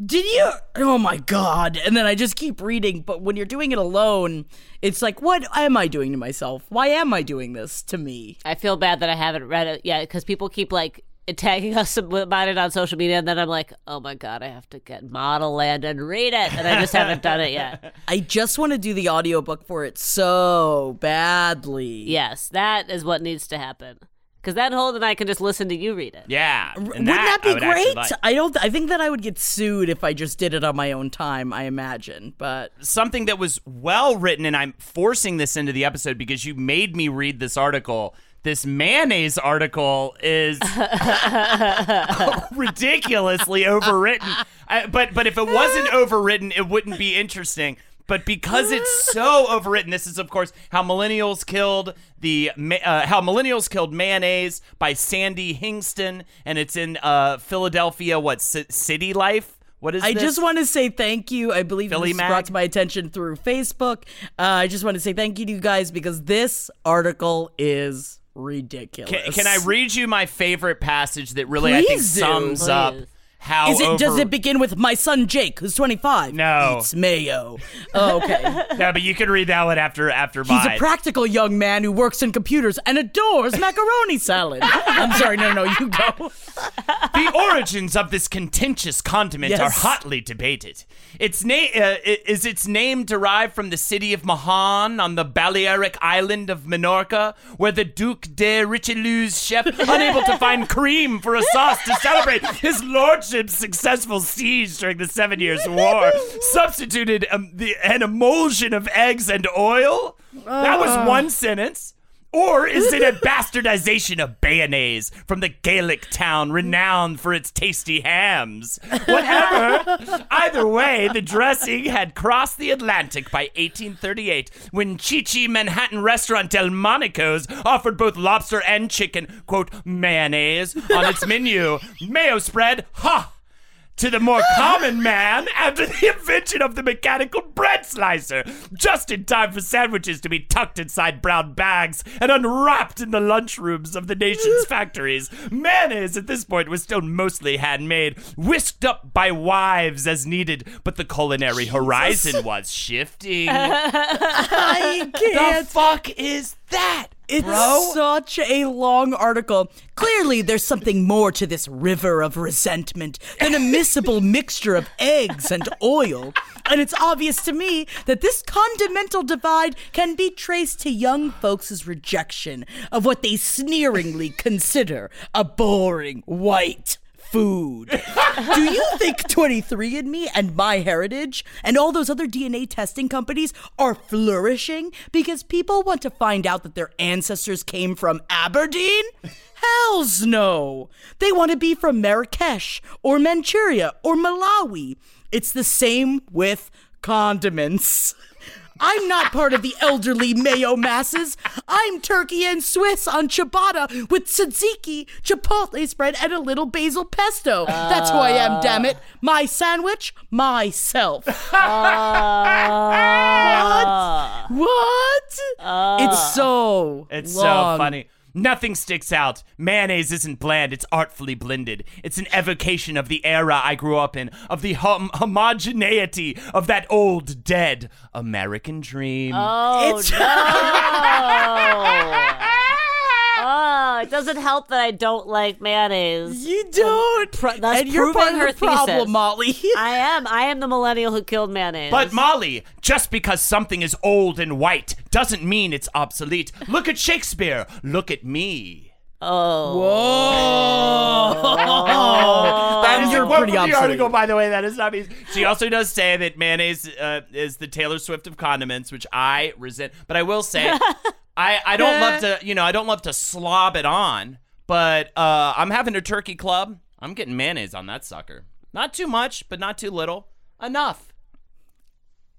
Did you? Oh my god! And then I just keep reading. But when you're doing it alone, it's like, what am I doing to myself? Why am I doing this to me? I feel bad that I haven't read it yet because people keep like tagging us about it on social media, and then I'm like, oh my god, I have to get Model Land and read it, and I just haven't done it yet. I just want to do the audiobook for it so badly. Yes, that is what needs to happen. Because then Holden and I can just listen to you read it. Yeah. Wouldn't that, I be would actually great? like. I don't. I think that I would get sued if I just did it on my own time. I imagine, but something that was well written, and I'm forcing this into the episode because you made me read this article. This mayonnaise article is ridiculously overwritten. I, but but if it wasn't overwritten, it wouldn't be interesting. But because it's so overwritten, this is of course how millennials killed the uh, how millennials killed mayonnaise by Sandy Hingston, and it's in uh, Philadelphia. What C- City Life? What is? I this? just want to say thank you. I believe Philly this Mag? brought to my attention through Facebook. Uh, I just want to say thank you to you guys because this article is ridiculous. Can, can I read you my favorite passage that really I think Please do. sums up Please. How Is it? over- Does it begin with my son Jake, who's 25? No. it's mayo. Oh, okay. no, but you can read that one after after He's mine. a practical young man who works in computers and adores macaroni salad. I'm sorry, no, no, you go. the origins of this contentious condiment Yes. are hotly debated. Its name uh, is its name derived from the city of Mahan on the Balearic island of Minorca, where the Duc de Richelieu's chef, unable to find cream for a sauce to celebrate his successful siege during the Seven Years' War, substituted um, the, an emulsion of eggs and oil. That was one sentence. Or is it a bastardization of Bayonnaise from the Gaelic town renowned for its tasty hams? Whatever. Either way, the dressing had crossed the Atlantic by 1838 when Chi-Chi Manhattan restaurant Delmonico's offered both lobster and chicken, quote, mayonnaise on its menu. Mayo spread, ha! To the more common man after the invention of the mechanical bread slicer, just in time for sandwiches to be tucked inside brown bags and unwrapped in the lunchrooms of the nation's factories. Mayonnaise at this point was still mostly handmade, whisked up by wives as needed, but the culinary horizon was shifting. I the can't. fuck is that? It's bro? such a long article. Clearly, there's something more to this river of resentment than a miscible mixture of eggs and oil. And it's obvious to me that this condimental divide can be traced to young folks' rejection of what they sneeringly consider a boring white food. Do you think 23andMe and MyHeritage and all those other DNA testing companies are flourishing because people want to find out that their ancestors came from Aberdeen? Hells no. They want to be from Marrakesh or Manchuria or Malawi. It's the same with condiments. I'm not part of the elderly mayo masses. I'm turkey and Swiss on ciabatta with tzatziki, chipotle spread, and a little basil pesto. That's who I am, uh. damn it. My sandwich, myself. Uh. what? What? it's so It's long. so funny. Nothing sticks out. Mayonnaise isn't bland, it's artfully blended. It's an evocation of the era I grew up in, of the hom- homogeneity of that old, dead American dream. Oh It's- no! oh, it doesn't help that I don't like mayonnaise. You don't. Pro- thus and you're part proving of her the problem, thesis. Molly. I am. I am the millennial who killed mayonnaise. But Molly, just because something is old and white doesn't mean it's obsolete. Look at Shakespeare. Look at me. Oh, Whoa. That is you're pretty the article, by the way. That is not me. She also does say that mayonnaise uh, is the Taylor Swift of condiments, which I resent. But I will say, I, I don't love to, you know, I don't love to slob it on. But uh, I'm having a turkey club. I'm getting mayonnaise on that sucker. Not too much, but not too little. Enough.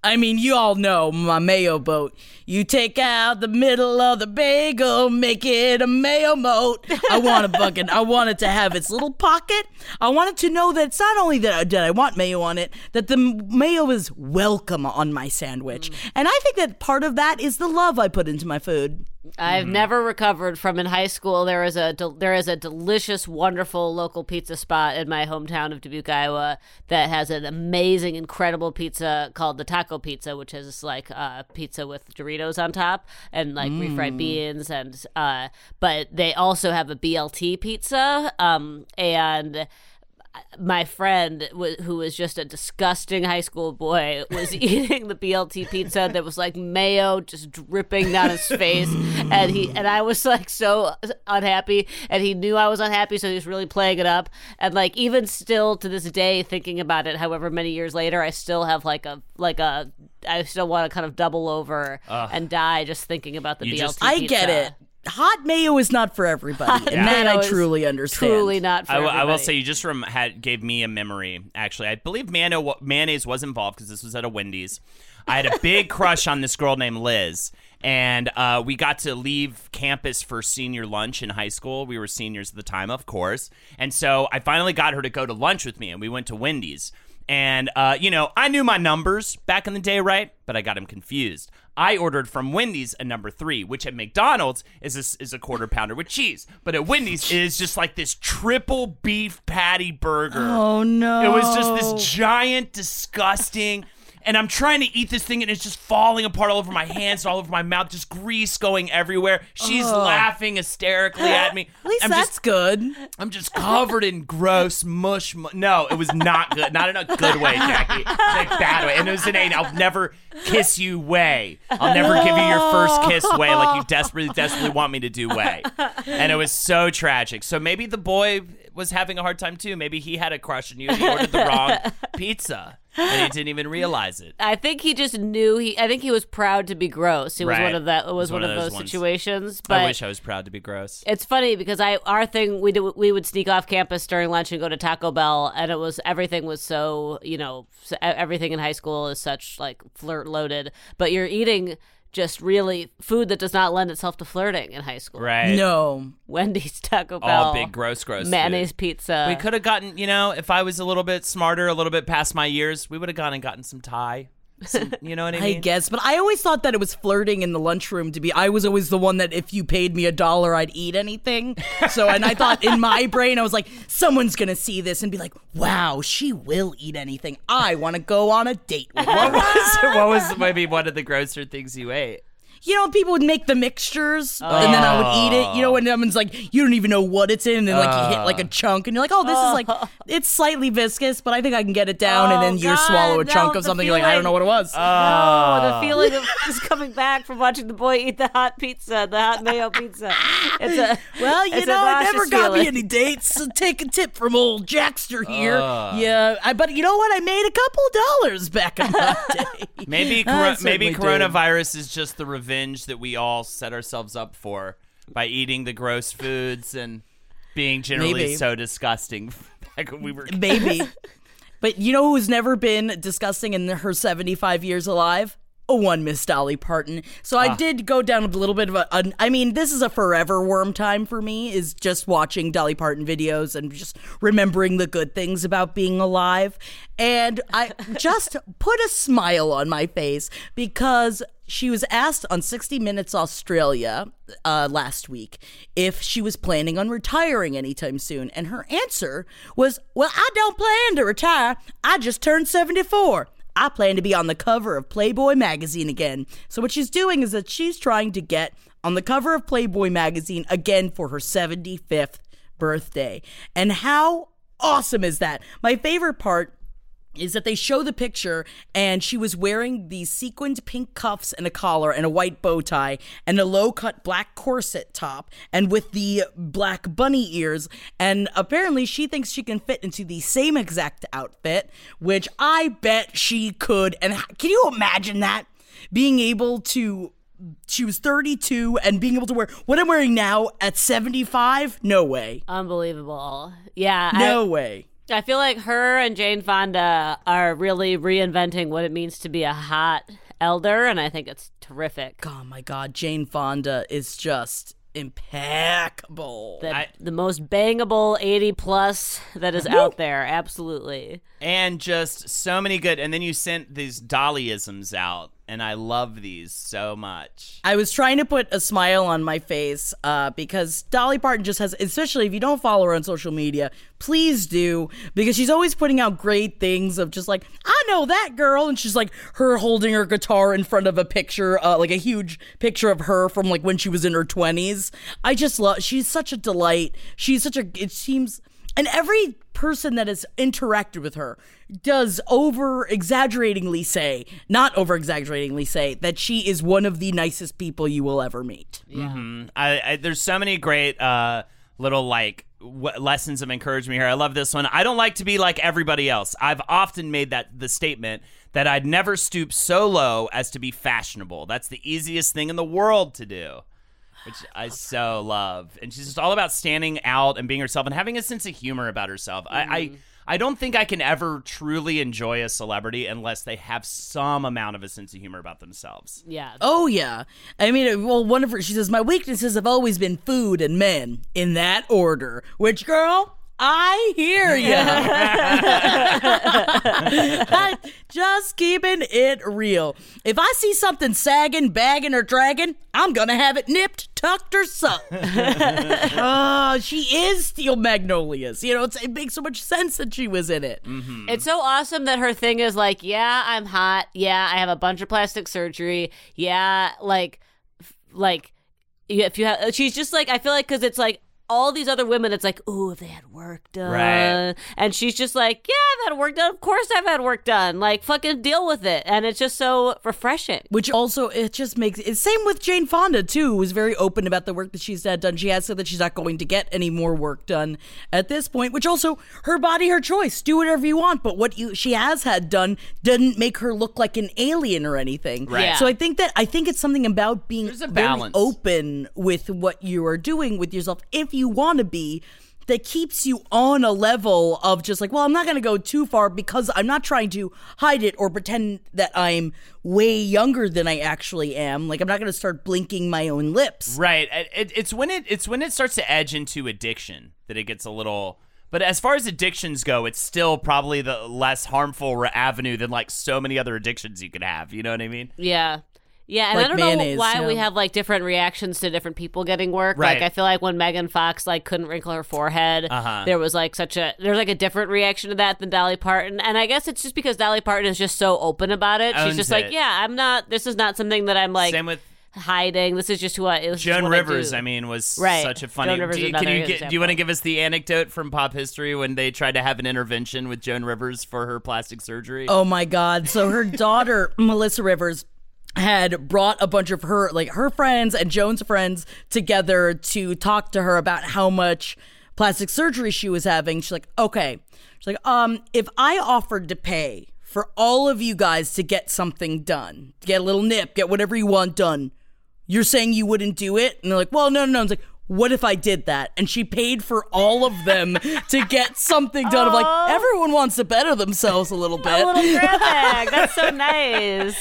I mean, you all know my mayo boat. You take out the middle of the bagel, make it a mayo moat. I want a bucket. I want it to have its little pocket. I want it to know that it's not only that, I want mayo on it, that the mayo is welcome on my sandwich. And I think that part of that is the love I put into my food. I've never recovered from in high school. There is a del- there is a delicious, wonderful local pizza spot in my hometown of Dubuque, Iowa, that has an amazing, incredible pizza called the Taco Pizza, which is like uh, pizza with Doritos on top and like refried beans, and uh, but they also have a BLT pizza, um, and my friend w- who was just a disgusting high school boy was eating the BLT pizza that was like mayo just dripping down his face. And he and I was like so unhappy. And he knew I was unhappy so he was really playing it up. And like even still to this day thinking about it however many years later I still have like a like a I still want to kind of double over and die just thinking about the You BLT just- I get it. Hot mayo is not for everybody, and that mayo I truly understand. Truly not for I will- I will say you just rem- had gave me a memory. Actually, I believe mano- mayonnaise was involved because this was at a Wendy's. I had a big crush on this girl named Liz, and uh, we got to leave campus for senior lunch in high school. We were seniors at the time, of course, and so I finally got her to go to lunch with me, and we went to Wendy's. And uh, you know, I knew my numbers back in the day, right? But I got them confused. I ordered from Wendy's a number three, which at McDonald's is a, is a quarter pounder with cheese, but at Wendy's it is just like this triple beef patty burger. Oh no! It was just this giant, disgusting. And I'm trying to eat this thing, and it's just falling apart all over my hands, all over my mouth, just grease going everywhere. She's laughing hysterically at me. At least I'm that's just, good. I'm just covered in gross mush. mu- No, it was not good. Not in a good way, Jackie. It was a bad way. And it was an I'll never kiss you way. I'll never give you your first kiss way like you desperately, desperately want me to do way. And it was so tragic. So maybe the boy was having a hard time too. Maybe he had a crush on you and he ordered the wrong pizza. And he didn't even realize it. I think he just knew he. I think he was proud to be gross. It was Right. one of that. It was one, of those, ones. situations. But I wish I was proud to be gross. it's funny because I our thing we do, we would sneak off campus during lunch and go to Taco Bell, and it was everything was so you know everything in high school is such like flirt loaded, but you're eating just really food that does not lend itself to flirting in high school. Right. No, Wendy's, Taco Bell, All big gross, gross. food. mayonnaise pizza. We could have gotten, you know, if I was a little bit smarter, a little bit past my years, we would have gone and gotten some Thai. Some, you know what I mean? I guess, but I always thought that it was flirting in the lunchroom to be. I was always the one that if you paid me a dollar, I'd eat anything. So, and I thought in my brain, I was like, someone's gonna see this and be like, "Wow, she will eat anything. I want to go on a date with her." what was what was maybe one of the grosser things you ate? You know, people would make the mixtures, and then I would eat it. You know, and someone's like, "You don't even know what it's in," and then like you hit like a uh. chunk, and you're like, "Oh, this is like it's slightly viscous, but I think I can get it down." and Oh, then you God, swallow a no, chunk of the something. You're like, "I don't know what it was." Oh, the ah. feeling of just coming back from watching the boy eat the hot pizza, the hot mayo pizza. It's a Well, you it's know, it never nauseous got me any dates. So take a tip from old Jackster here. Ah. yeah, I, but you know what? I made a couple dollars back in my day. Maybe I coro- maybe certainly did. coronavirus is just the revenge that we all set ourselves up for by eating the gross foods and being generally Maybe. so disgusting back when we were Maybe. but you know who's never been disgusting in her 75 years alive? A one Miss Dolly Parton. So I did go down a little bit of a, a. I mean, this is a forever worm time for me. Is just watching Dolly Parton videos and just remembering the good things about being alive, and I just put a smile on my face because she was asked on 60 Minutes Australia uh, last week if she was planning on retiring anytime soon. And her answer was, Well, I don't plan to retire. I just turned 74. I plan to be on the cover of Playboy magazine again. So, what she's doing is that she's trying to get on the cover of Playboy magazine again for her 75th birthday. And how awesome is that? My favorite part is that they show the picture and she was wearing these sequined pink cuffs and a collar and a white bow tie and a low cut black corset top and with the black bunny ears. And apparently she thinks she can fit into the same exact outfit which I bet she could. And can you imagine that? Being able to she was 32 and being able to wear what I'm wearing now at 75 no way. Unbelievable. Yeah. no I, way I feel like her and Jane Fonda are really reinventing what it means to be a hot elder, and I think it's terrific. Oh my god, Jane Fonda is just impeccable. The, I- the most bangable 80 plus that is out there. Absolutely. and just so many good. And then you sent these Dollyisms out and I love these so much. I was trying to put a smile on my face uh, because Dolly Parton just has, especially if you don't follow her on social media, please do because she's always putting out great things of just like, I know that girl. And she's like her holding her guitar in front of a picture, uh, like a huge picture of her from like when she was in her 20s. I just love, she's such a delight. She's such a, it seems, and every person that has interacted with her does over exaggeratingly say, not over exaggeratingly say, that she is one of the nicest people you will ever meet. Mhm. I, I, there's so many great uh, little like w- lessons of encouragement here. I love this one. I don't like to be like everybody else. I've often made that the statement that I'd never stoop so low as to be fashionable. That's the easiest thing in the world to do. Which I so love, and she's just all about standing out and being herself and having a sense of humor about herself. I, I mm-hmm. I don't think I can ever truly enjoy a celebrity unless they have some amount of a sense of humor about themselves. Yeah. Oh yeah. I mean, well, one of her. She says my weaknesses have always been food and men in that order. Which girl? I hear you. Just keeping it real. If I see something sagging, bagging, or dragging, I'm gonna have it nipped, tucked, or something. oh, she is Steel Magnolias. You know, it's, it makes so much sense that she was in it. Mm-hmm. It's so awesome that her thing is like, yeah, I'm hot. Yeah, I have a bunch of plastic surgery. Yeah, like, f- like, if you have, she's just like, I feel like because it's like all these other women, it's like, ooh, if they had work done, Right. and she's just like, yeah, I've had work done. Of course, I've had work done. Like, fucking deal with it, and it's just so refreshing. Which also it just makes it's same with Jane Fonda too, who was very open about the work that she's had done. She has said that she's not going to get any more work done at this point. Which also her body, her choice. Do whatever you want. But what you she has had done didn't make her look like an alien or anything. Right. Yeah. So I think that I think it's something about being There's a very balance. open with what you are doing with yourself if you want to be. That keeps you on a level of just like, well, I'm not going to go too far because I'm not trying to hide it or pretend that I'm way younger than I actually am. Like, I'm not going to start blinking my own lips. Right. It, it, it's when it it's when it starts to edge into addiction that it gets a little. But as far as addictions go, it's still probably the less harmful avenue than like so many other addictions you could have. You know what I mean? Yeah. Yeah, and Like I don't mayonnaise, know why we have like different reactions to different people getting work. Right. Like I feel like when Megan Fox like couldn't wrinkle her forehead, Uh-huh. there was like such a there's like a different reaction to that than Dolly Parton. And I guess it's just because Dolly Parton is just so open about it. She's Owns just like, yeah, I'm not. This is not something that I'm like Same with hiding. This is just who I. This is Joan what Rivers. I, I, mean, was Right. such a funny. Joan Rivers do you, can you get, do you want to give us the anecdote from pop history when they tried to have an intervention with Joan Rivers for her plastic surgery? Oh my God. So her daughter, Melissa Rivers, had brought a bunch of her, like her friends and Joan's friends together to talk to her about how much plastic surgery she was having. She's like, okay. She's like, um, if I offered to pay for all of you guys to get something done, get a little nip, get whatever you want done, you're saying you wouldn't do it? And they're like, well, no, no, no. It's like, what if I did that? And she paid for all of them to get something done. Of like, everyone wants to better themselves a little bit. A little grab bag. That's so nice.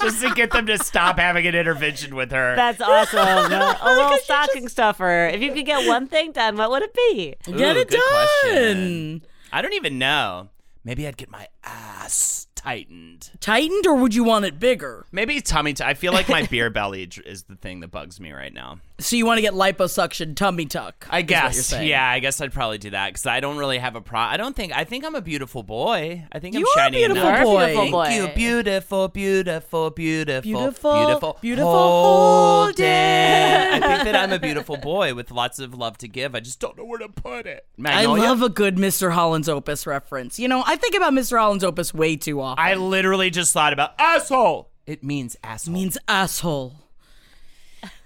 Just to get them to stop having an intervention with her. That's awesome. a little stocking stuffer. If you could get one thing done, what would it be? Get it done. question. I don't even know. Maybe I'd get my ass tightened. Tightened, or would you want it bigger? Maybe tummy. T- I feel like my beer belly is the thing that bugs me right now. So you want to get liposuction tummy tuck? I is what you're guess. Yeah, I guess I'd probably do that because I don't really have a pro. I don't think. I think I'm a beautiful boy. I think You I'm are a shiny beautiful enough. boy. Beautiful Thank you, beautiful, beautiful, beautiful, Beautiful, beautiful, beautiful Holden. Holden. I think that I'm a beautiful boy with lots of love to give. I just don't know where to put it. I love a good Mr. Holland's Opus reference. You know, I think about Mr. Holland's Opus way too often. I literally just thought about asshole. It means asshole. means asshole.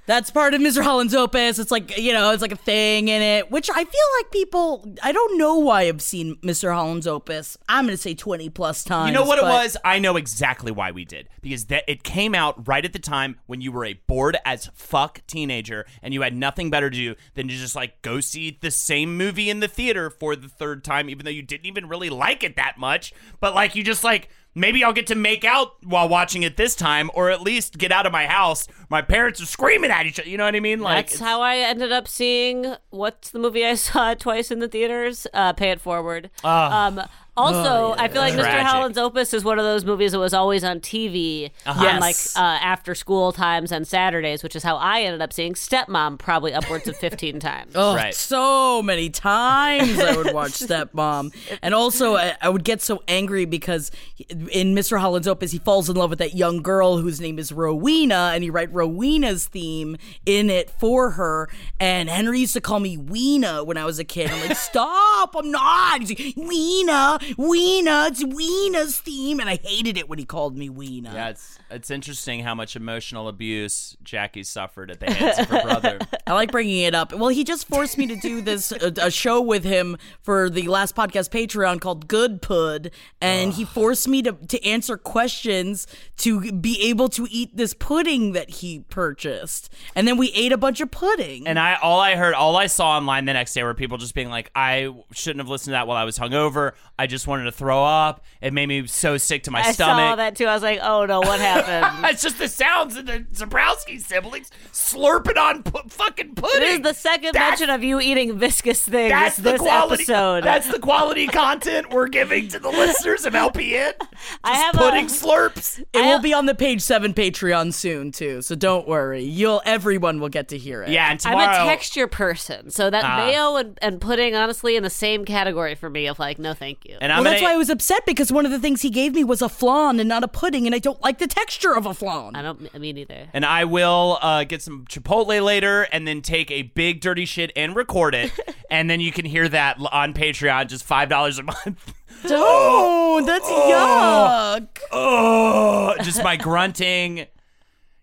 That's part of Mr. Holland's Opus. It's like, you know, it's like a thing in it, which I feel like people, I don't know why I've seen Mr. Holland's Opus. I'm going to say 20 plus times. You know what it was? I know exactly why we did. Because that it came out right at the time when you were a bored as fuck teenager and you had nothing better to do than to just like go see the same movie in the theater for the third time, even though you didn't even really like it that much. But like you just like maybe I'll get to make out while watching it this time, or at least get out of my house. My parents are screaming at each other. You know what I mean? Like That's how I ended up seeing what's the movie I saw twice in the theaters? Uh, Pay It Forward. Ah. Um, Also, I feel like Mr. Tragic. Holland's Opus is one of those movies that was always on TV Uh-huh. on like uh, after school times and Saturdays, which is how I ended up seeing Stepmom probably upwards of 15 times. Oh, Right. so many times I would watch Stepmom. And also, I, I would get so angry because in Mr. Holland's Opus, he falls in love with that young girl whose name is Rowena, and he write Rowena's theme in it for her. And Henry used to call me Weena when I was a kid. I'm like, stop, I'm not. He's like, Weena, Weena, it's Weena's theme. And I hated it when he called me Weena. Yeah, it's it's interesting how much emotional abuse Jackie suffered at the hands of her brother. I like bringing it up. Well, he just forced me to do this a, a show with him for the last podcast Patreon called Good Pud, and he forced me to to answer questions to be able to eat this pudding that he purchased, and then we ate a bunch of pudding. And I all I heard, all I saw online the next day were people just being like, I shouldn't have listened to that while I was hungover. I just wanted to throw up. It made me so sick to my I stomach. saw that too. I was like, oh no, what happened? it's just the sounds of the Zebrowski siblings slurping on pu- fucking pudding. It is the second That's- mention of you eating viscous things That's this the quality. episode. That's the quality content we're giving to the listeners of LPN. Just I have a- pudding slurps. it will be on the page seven Patreon soon too, so don't worry. You'll everyone will get to hear it. Yeah, and I'm a texture person, so that Ah. mayo and, and pudding, honestly, in the same category for me of like, no, thank you. And I'm Well, that's gonna, why I was upset because one of the things he gave me was a flan and not a pudding, and I don't like the texture of a flan. I don't, me neither. and I will uh, get some Chipotle later, and then take a big dirty shit and record it, and then you can hear that on Patreon, just five dollars a month. Don't. That's yuck. oh, just my grunting,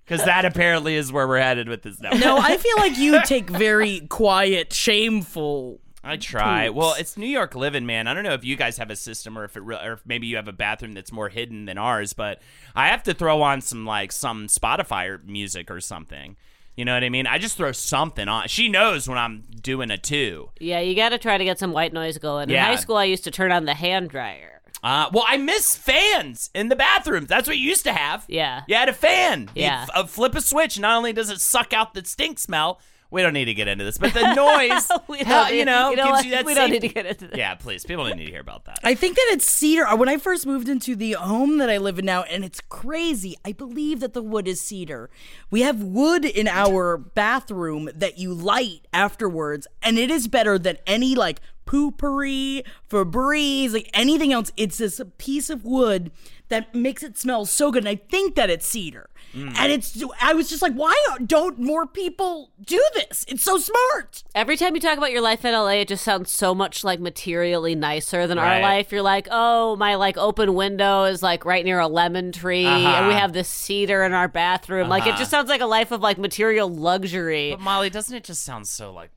because that apparently is where we're headed with this now. No, I feel like you take very quiet, shameful. I try. Well, it's New York living, man. I don't know if you guys have a system or if it re- or if maybe you have a bathroom that's more hidden than ours, but I have to throw on some like some Spotify music or something. You know what I mean? I just throw something on. She knows when I'm doing a two. Yeah, you got to try to get some white noise going. In Yeah. high school, I used to turn on the hand dryer. Uh, well, I miss fans in the bathrooms. That's what you used to have. Yeah. You had a fan. You Yeah. f- uh, flip a switch. Not only does it suck out the stink smell, we don't need to get into this, but the noise, We uh, don't you need- know, you know gives what? you that We don't need to get into this. Yeah, please. People don't need to hear about that. I think that it's cedar. Uh, when I first moved into the home that I live in now, and it's crazy. I believe that the wood is cedar. We have wood in our bathroom that you light afterwards, and it is better than any like poopery, Febreze, like anything else. It's this piece of wood that makes it smell so good. And I think that it's cedar. And it's, I was just like, why don't more people do this? It's so smart. Every time you talk about your life in LA, it just sounds so much like materially nicer than Right. our life. You're like, oh, my like open window is like right near a lemon tree, and Uh-huh. we have this cedar in our bathroom. Like it just sounds like a life of like material luxury. But Molly, doesn't it just sound so like?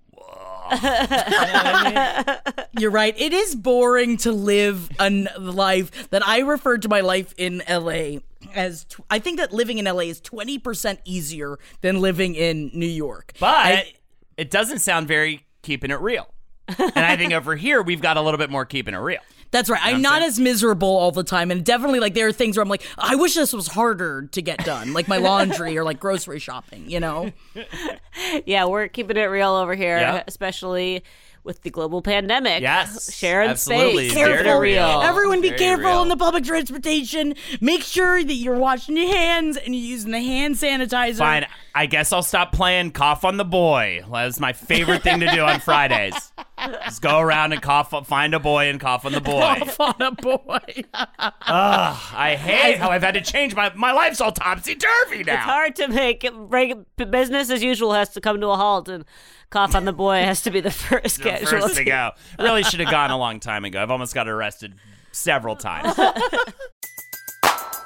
You're right. It is boring to live a life that I refer to my life in LA as. Tw- I think that living in LA is 20% easier than living in New York. But I- it doesn't sound very keeping it real. and I think over here we've got a little bit more keeping it real. That's right. I'm not as miserable all the time. And definitely, like, there are things where I'm like, I wish this was harder to get done, like my laundry or like grocery shopping, you know? yeah, we're keeping it real over here, Yeah. especially with the global pandemic. Yes, sharing absolutely. space. Very keeping it real. real. Everyone be Very careful real. in the public transportation. Make sure that you're washing your hands and you're using the hand sanitizer. Fine. I guess I'll stop playing Cough on the Boy. That's my favorite thing to do on Fridays. Just go around and cough, find a boy and cough on the boy. Cough on a boy. Ugh, I hate how I've had to change my my life's all topsy turvy now. It's hard to make business as usual has to come to a halt, and cough on the boy has to be the first The casualty. first to go. Really should have gone a long time ago. I've almost got arrested several times.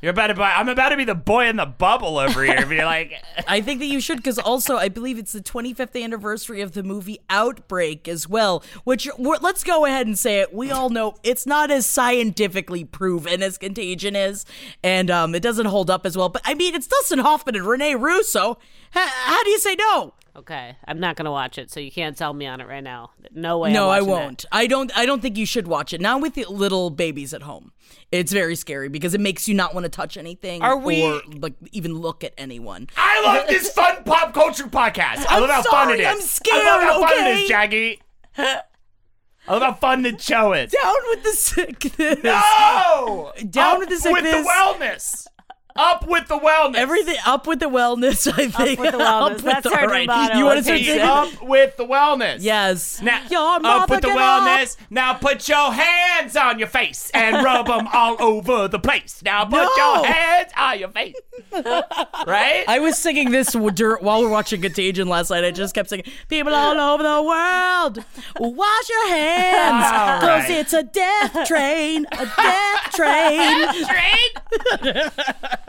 You're about to buy. I'm about to be the boy in the bubble over here. Be like, I think that you should because also I believe it's the 25th anniversary of the movie Outbreak as well. Which let's go ahead and say it. We all know it's not as scientifically proven as Contagion is, and um, it doesn't hold up as well. But I mean, it's Dustin Hoffman and Rene Russo. H- how do you say no? Okay, I'm not gonna watch it, so you can't sell me on it right now. No way. no, I'm I won't. I don't. I don't think you should watch it. Not with the little babies at home. It's very scary because it makes you not want to touch anything Are we- or like even look at anyone. I love this fun pop culture podcast. I I'm love how fun it sorry. I'm scared, I love how fun it okay? Jackie. I love how fun the show is. Down with the sickness. No! Down Up with the sickness. With the wellness. Up with the wellness. Everything up with the wellness. I think up with the wellness. That's the- our new all right. motto, You want to start think. singing? Up with the wellness. Yes. Now, Your up with the get wellness. Now put your hands on your face and rub them all over the place. Now put No. your hands on your face. right? I was singing this w- while we were watching Contagion last night. I just kept singing, "People all over the world, wash your hands, All cause right. it's a death train, a death train. death train."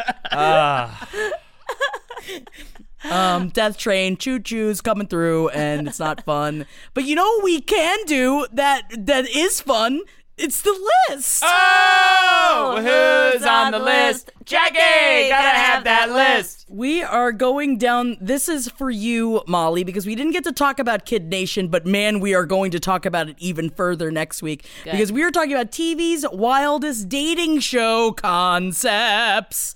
um, death train, choo choo's coming through, and it's not fun. But you know what we can do that that is fun? It's the list. Oh, who's on the list? Jackie, gotta have that list. We are going down. This is for you, Molly, because we didn't get to talk about Kid Nation, but man, we are going to talk about it even further next week because we are talking about TV's wildest dating show concepts.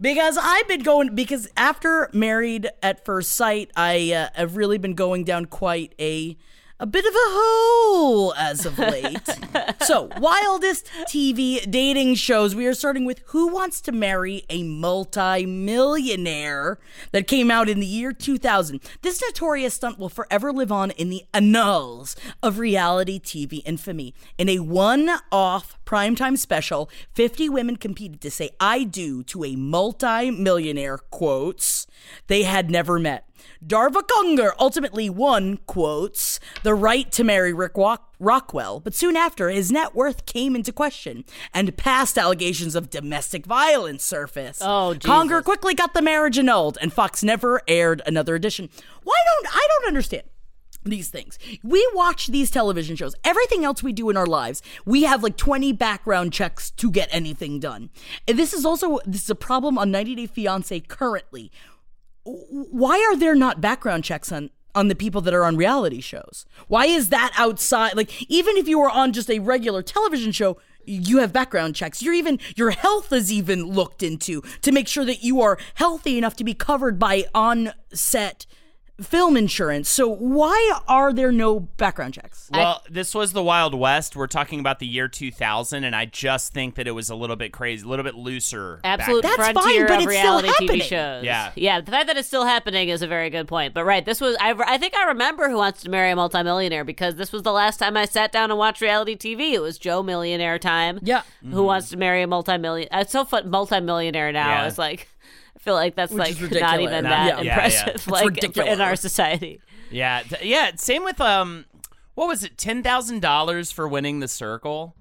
Because I've been going, because after Married at First Sight, I uh, have really been going down quite a. A bit of a hole as of late. so, wildest TV dating shows. We are starting with Who Wants to Marry a Multi-Millionaire that came out in the year 2000. This notorious stunt will forever live on in the annals of reality TV infamy. In a one-off primetime special, 50 women competed to say I do to a multi-millionaire quotes they had never met. Darva Conger ultimately won, quotes, the right to marry Rick Rock- Rockwell, but soon after, his net worth came into question and past allegations of domestic violence surfaced. Oh, Conger quickly got the marriage annulled, and Fox never aired another edition. Why don't I don't understand? these things. We watch these television shows. Everything else we do in our lives, we have like 20 background checks to get anything done. And this is also this is a problem on 90 Day Fiance currently. Why are there not background checks on on the people that are on reality shows? Why is that outside like even if you were on just a regular television show, you have background checks. You're even your health is even looked into to make sure that you are healthy enough to be covered by on set film insurance. So why are there no background checks? Well, this was the Wild West. We're talking about the year 2000, and I just think that it was a little bit crazy, a little bit looser. back Absolute then. That's frontier fine, but of it's still reality TV happening. shows. Yeah. yeah. The fact that it's still happening is a very good point. But right, this was I, I think I remember Who Wants to Marry a Multimillionaire because this was the last time I sat down and watched reality TV. It was Joe Millionaire time. Yeah. Who Wants to Marry a Multimillionaire? It's uh, so fun. Multimillionaire now Yeah. is like. I feel like that's Which like not ridiculous. even Yeah. that Yeah, yeah. impressive, like ridiculous. in our society. Yeah, th- yeah. Same with um, what was it? Ten thousand dollars for winning the circle.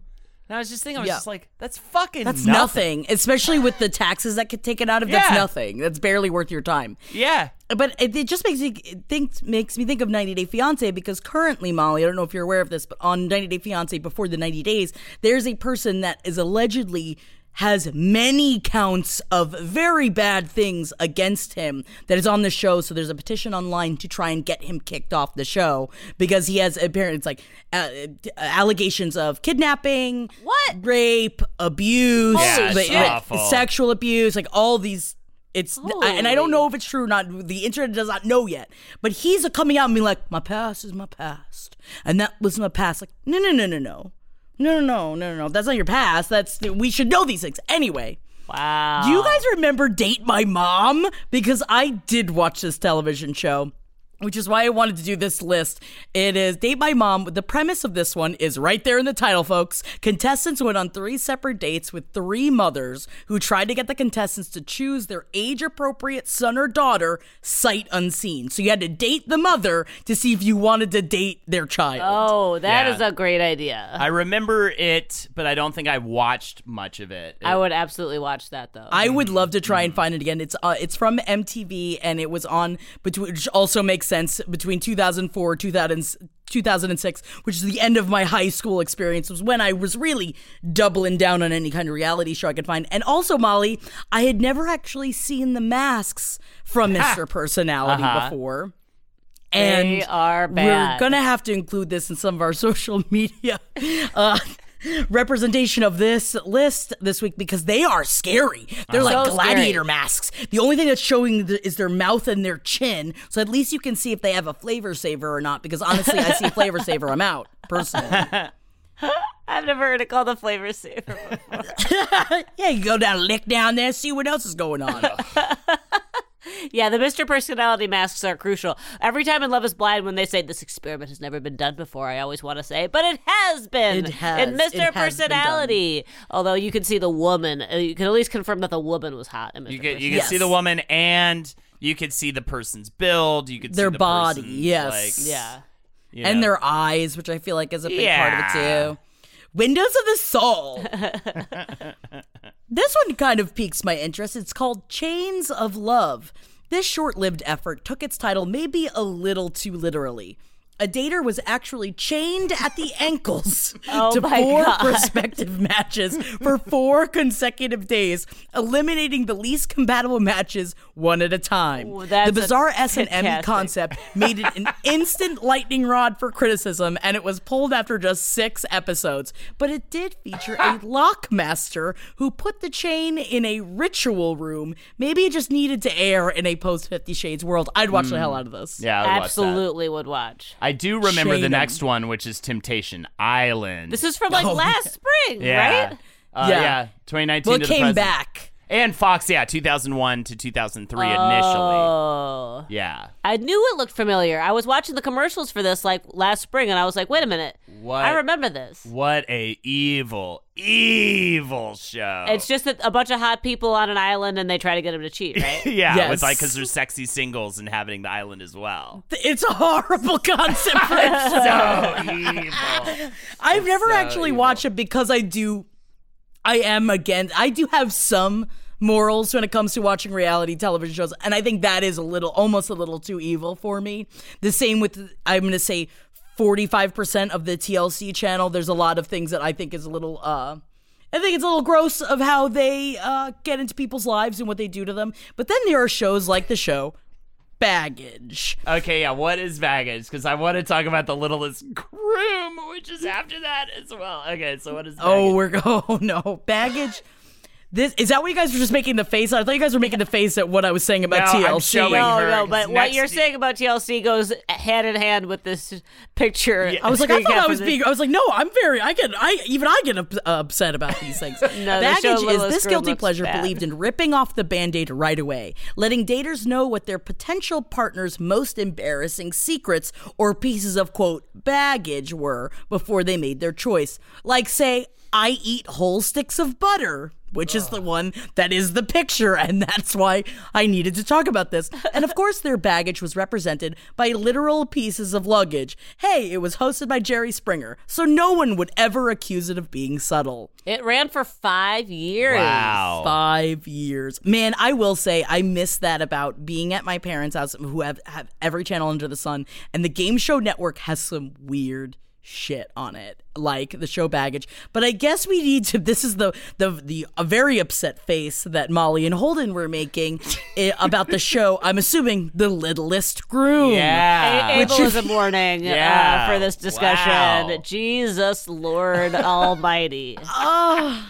And I was just thinking, I was Yeah. just like, that's fucking That's nothing. nothing. especially with the taxes that get taken out of. That's nothing. That's barely worth your time. Yeah. But it, it just makes me it thinks makes me think of 90 Day Fiance because currently, Molly, I don't know if you're aware of this, but on 90 Day Fiance before the 90 days, there's a person that is allegedly has many counts of very bad things against him that is on the show. So there's a petition online to try and get him kicked off the show because he has apparently it's like uh, allegations of kidnapping, What? rape, abuse, Yeah, it's like, like, sexual abuse, like all these. It's I- and I don't know if it's true or not. The internet does not know yet. But he's coming out and being like, "My past is my past, and that was my past." Like, no, no, no, no, no, no, no, no, no, no. That's not your past. That's we should know these things anyway. Wow. Do you guys remember Date My Mom? Because I did watch this television show. Which is why I wanted to do this list. It is Date My Mom. The premise of this one is right there in the title, folks. Contestants went on three separate dates with three mothers who tried to get the contestants to choose their age appropriate son or daughter sight unseen. So you had to date the mother to see if you wanted to date their child. Oh, that Yeah. is a great idea. I remember it, but I don't think I watched much of it. I would absolutely watch that though. I would love to try and find it again. It's uh, it's from MTV and it was on between which also makes sense between 2004 2000 2006 which is the end of my high school experience was when I was really doubling down on any kind of reality show I could find. And also Molly, I had never actually seen the masks from Mr. Personality Uh-huh. before. They And are we're gonna have to include this in some of our social media uh, representation of this list this week because they are scary. They're Uh-huh. like So gladiator scary. masks. The only thing that's showing th- is their mouth and their chin, so at least you can see if they have a flavor saver or not. Because honestly, I see flavor saver, I'm out personally. I've never heard it called a flavor saver. yeah, you go down, lick down there, see what else is going on. Yeah, the Mr. Personality masks are crucial. Every time in Love is Blind, when they say this experiment has never been done before, I always want to say, but it has been. It has. In It Mr. has. Personality. Although you can see the woman, uh, you can at least confirm that the woman was hot in Mr. You can, you Personality. could see the woman and you could see the person's build. You could Their see the body, yes. like, Yeah. you and their eyes, which I feel like is a big part of it too. Windows of the Soul. this one kind of piques my interest. It's called Chains of Love. This short lived effort took its title maybe a little too literally. A dater was actually chained at the ankles Oh to four God. prospective matches for four consecutive days, eliminating the least compatible matches one at a time. Ooh, that's the bizarre S&M concept made it an instant lightning rod for criticism, and it was pulled after just six episodes. But it did feature a lockmaster who put the chain in a ritual room. Maybe it just needed to air in a post Fifty Shades world. I'd watch the hell hmm. out of this. yeah, I would watch that. Absolutely would watch. I do remember Chain the 'em. next one, which is Temptation Island. This is from like Oh, last spring, yeah. right? Uh, Yeah. yeah. 2019 Well, to it the came present. back. And Fox, yeah, 2001 to 2003 initially. Oh. Yeah. I knew it looked familiar. I was watching the commercials for this like last spring and I was like, wait a minute. What? I remember this. What a evil, evil show. It's just that a bunch of hot people on an island and they try to get them to cheat, right? yeah, Yes. it's like because there's sexy singles inhabiting the island as well. It's a horrible concept for a. So evil. I've never so actually evil. watched it because I do. I am again. I do have some morals when it comes to watching reality television shows, and I think that is a little, almost a little too evil for me. The same with, I'm going to say, 45% of the TLC channel. There's a lot of things that I think is a little. uh I think it's a little gross of how they uh, get into people's lives and what they do to them. But then there are shows like the show Baggage. Okay, yeah, what is baggage? Because I want to talk about the littlest groom, which is after that as well. Okay, so what is baggage? Oh, we're oh no baggage. This is that what you guys were just making the face? I thought you guys were making the face at what I was saying about No, I'm TLC. showing No, her, no, 'cause but what you're y- saying about TLC goes hand in hand with this picture. I was like, I thought I was being. I was like, no, I'm very. I get. I even I get up, upset about these things. the show Baggage is this guilty pleasure bad. believed in ripping off the band-aid right away, letting daters know what their potential partner's most embarrassing secrets or pieces of quote baggage were before they made their choice. Like say, I eat whole sticks of butter. Which is the one that is the picture, and that's why I needed to talk about this. And of course, their baggage was represented by literal pieces of luggage. Hey, it was hosted by Jerry Springer, so no one would ever accuse it of being subtle. It ran for five years. Wow. Five years. Man, I will say I miss that about being at my parents' house who have, have every channel under the sun. And the Game Show Network has some weird shit on it like the show baggage but i guess we need to this is the the the a very upset face that molly and holden were making about the show i'm assuming the littlest groom Yeah. A- ableism warning Yeah. uh, for this discussion. Wow. Jesus Lord Almighty. Oh,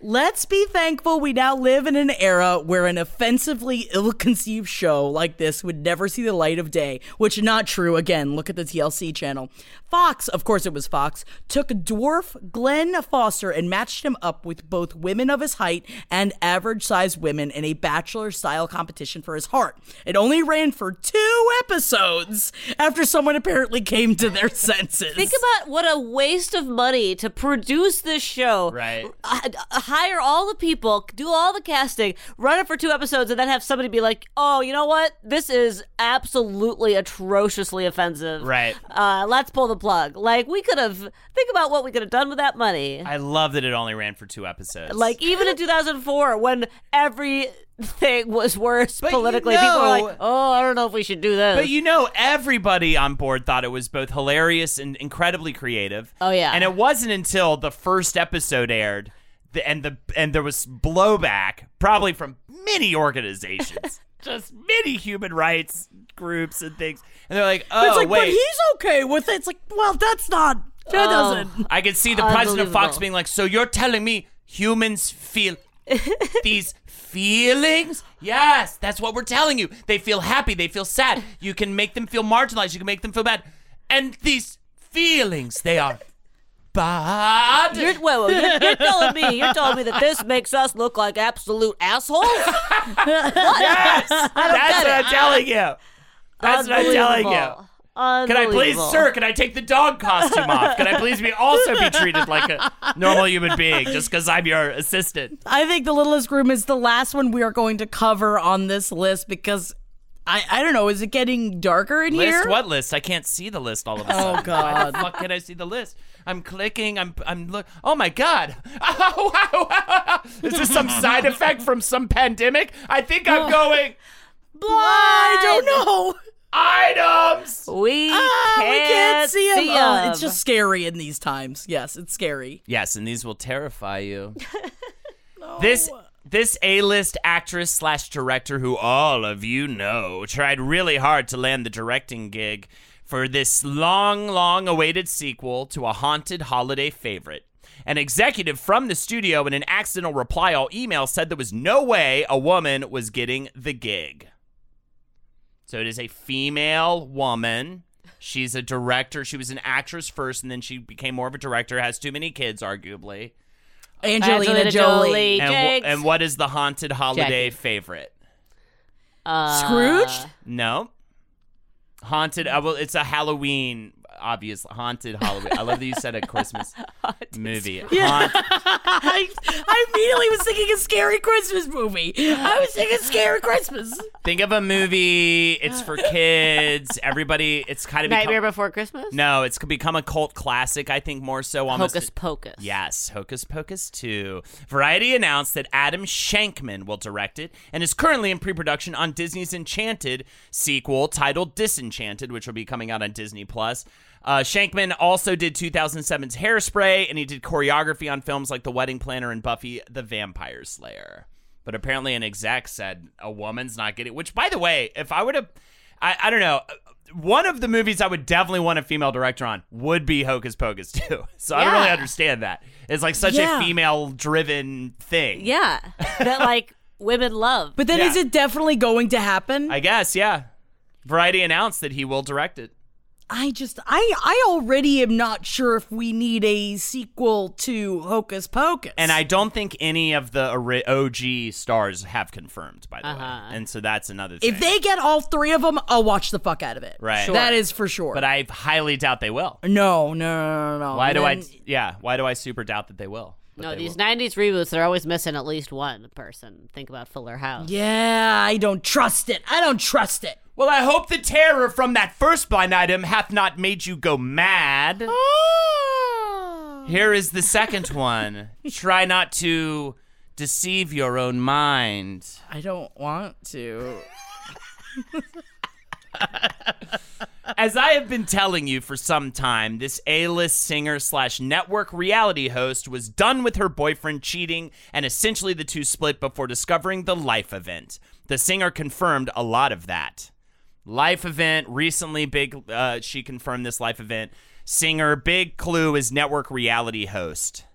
Let's be thankful we now live in an era where an offensively ill conceived show like this would never see the light of day, which not true. Again, look at the TLC channel. Fox, of course it was Fox, took dwarf Glenn Foster and matched him up with both women of his height and average sized women in a bachelor style competition for his heart. It only ran for two episodes after someone apparently came to their senses. Think about what a waste of money to produce this show. Right. Hire all the people, do all the casting, run it for two episodes, and then have somebody be like, "Oh, you know what? This is absolutely atrociously offensive. Right. Uh, let's pull the plug. Like we could have. Think about what we could have done with that money. I love that it only ran for two episodes. Like even in 2004, when everything was worse But you politically, people were like, "Oh, I don't know if we should do this." But you know, everybody on board thought it was both hilarious and incredibly creative. Oh, yeah. And it wasn't until the first episode aired, the, and the and there was blowback, probably from many organizations, just many human rights groups and things, and they're like, "Oh it's like, wait." but he's okay with it. It's like, well, that's not. That Oh. doesn't. I can see the president of Fox being like, "So you're telling me humans feel these feelings? Yes, that's what we're telling you. They feel happy, they feel sad. You can make them feel marginalized, you can make them feel bad. And these feelings, they are bad." You're, wait, wait, you're, you're telling me you're telling me that this makes us look like absolute assholes? yes, that's what I'm telling you. That's what I'm telling you. Can I please, sir? Can I take the dog costume off? Can I please be also be treated like a normal human being just because I'm your assistant? I think the Littlest Groom is the last one we are going to cover on this list because I I don't know. Is it getting darker in List here? what list? I can't see the list all of a Oh, sudden. Why God. the fuck can I see the list? I'm clicking. I'm I'm look. Oh my god! Oh wow! Is this some side effect from some pandemic? I think I'm going blind. I don't know. Items. We, Ah, can't we can't see him. Uh, 'em. it's just scary in these times. Yes, it's scary. Yes, and these will terrify you. This this A-list actress slash director, who all of you know, tried really hard to land the directing gig for this long, long awaited sequel to a haunted holiday favorite. An executive from the studio in an accidental reply all email said there was no way a woman was getting the gig. So it is a female woman. She's a director. She was an actress first, and then she became more of a director. Has too many kids, arguably. Angelina, Angelina Jolie. Jolie. And, wh- Jinx. and what is the haunted holiday Jackie. favorite? Uh, Scrooge? No. Haunted. Uh, well, it's a Halloween, obvious haunted Halloween. I love that you said a Christmas movie. Haunt- I, I immediately was thinking a scary Christmas movie. I was thinking scary Christmas. think of a movie. It's for kids. Everybody. It's kind of Nightmare become, Before Christmas? no. It's become a cult classic. I think more so almost. Hocus Pocus. Yes, Hocus Pocus 2. Variety announced that Adam Shankman will direct it and is currently in pre production on Disney's Enchanted sequel titled Disenchanted, which will be coming out on Disney Plus. Uh, Shankman also did 2007's Hairspray, and he did choreography on films like The Wedding Planner and Buffy the Vampire Slayer. But apparently, an exec said a woman's not getting. Which, by the way, if I would have, I, I don't know. One of the movies I would definitely want a female director on would be Hocus Pocus too. So I don't really understand that. It's like such Yeah. a female-driven thing. Yeah. that like women love. But then Yeah. is it definitely going to happen? I guess, yeah. Variety announced that he will direct it. I just I I already am not sure if we need a sequel to Hocus Pocus. And I don't think any of the OG stars have confirmed, by the Uh-huh. way. And so that's another thing. if they get all three of them, I'll watch the fuck out of it. Right. Sure. That is for sure. but I highly doubt they will. no, no, no, no, no. Why do I? Yeah. Why do I super doubt that they will? But no, these will. '90s reboots they're always missing at least one person. Think about Fuller House. Yeah, I don't trust it. I don't trust it. Well, I hope the terror from that first blind item hath not made you go mad. Ah. Here is the second one. Try not to deceive your own mind. I don't want to. As I have been telling you for some time, this A-list singer slash network reality host was done with her boyfriend cheating, and essentially the two split before discovering the life event. The singer confirmed a lot of that. Life event recently, big. Uh, she confirmed this life event. Singer, big clue is network reality host.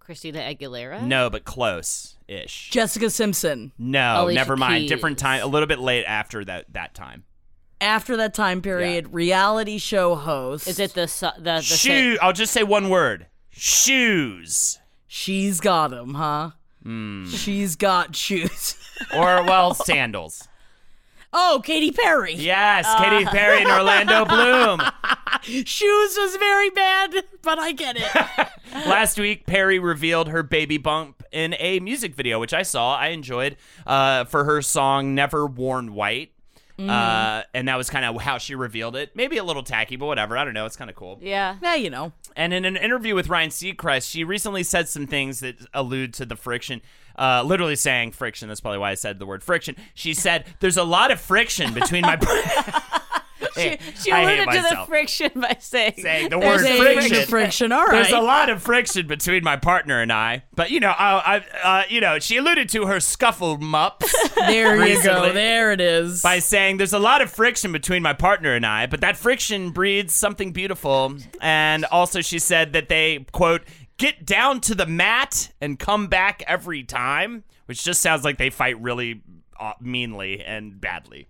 Christina Aguilera. No, but close ish. Jessica Simpson. No, Alicia never mind. Keys. Different time. A little bit late after that that time. After that time period, reality show host. Is it the su- the the Shoe. I'll just say one word. Shoes. She's got them huh? Hmm. She's got shoes. Or well, sandals. Oh, Katy Perry. Yes, Katy Perry and Orlando Bloom. Shoes was very bad, but I get it. Last week, Perry revealed her baby bump in a music video, which I saw. I enjoyed uh, for her song "Never Worn White," uh, and that was kind of how she revealed it. Maybe a little tacky, but whatever. I don't know. It's kind of cool. yeah. yeah, you know. And in an interview with Ryan Seacrest, she recently said some things that allude to the friction. Uh, literally saying friction. That's probably why I said the word friction. She said, "There's a lot of friction between my." Hey, She alluded to the friction by saying, Saying the word a friction. friction. All right. There's a lot of friction between my partner and I, but you know, I, I uh, you know, she alluded to her scuffle mups there you go. There it is. by saying there's a lot of friction between my partner and I, but that friction breeds something beautiful. And also, she said that they quote get down to the mat and come back every time, which just sounds like they fight really uh, meanly and badly.